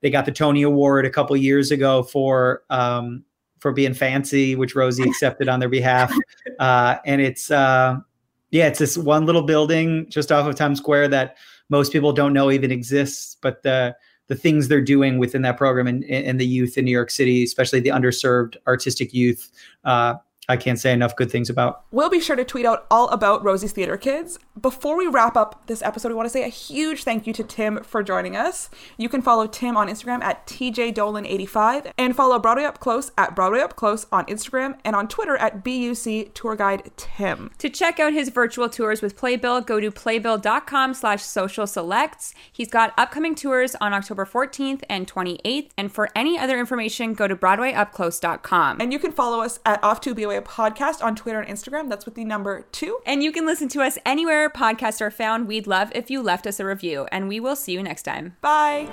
They got the Tony Award a couple years ago for um, for being fancy, which Rosie accepted on their behalf. Uh, and it's uh, yeah, it's this one little building just off of Times Square that most people don't know even exists, but the the things they're doing within that program and, and the youth in New York City, especially the underserved artistic youth, uh, I can't say enough good things about. We'll be sure to tweet out all about Rosie's Theater Kids. Before we wrap up this episode, we want to say a huge thank you to Tim for joining us. You can follow Tim on Instagram at TJDolan85 and follow Broadway Up Close at Broadway Up Close on Instagram and on Twitter at BUC Tour Guide Tim. To check out his virtual tours with Playbill, go to playbill.com slash social selects. He's got upcoming tours on October 14th and 28th. And for any other information, go to BroadwayUpClose.com. And you can follow us at Off to BOA Away Podcast on Twitter and Instagram. That's with the number two. And you can listen to us anywhere podcasts are found. We'd love if you left us a review, and we will see you next time. Bye.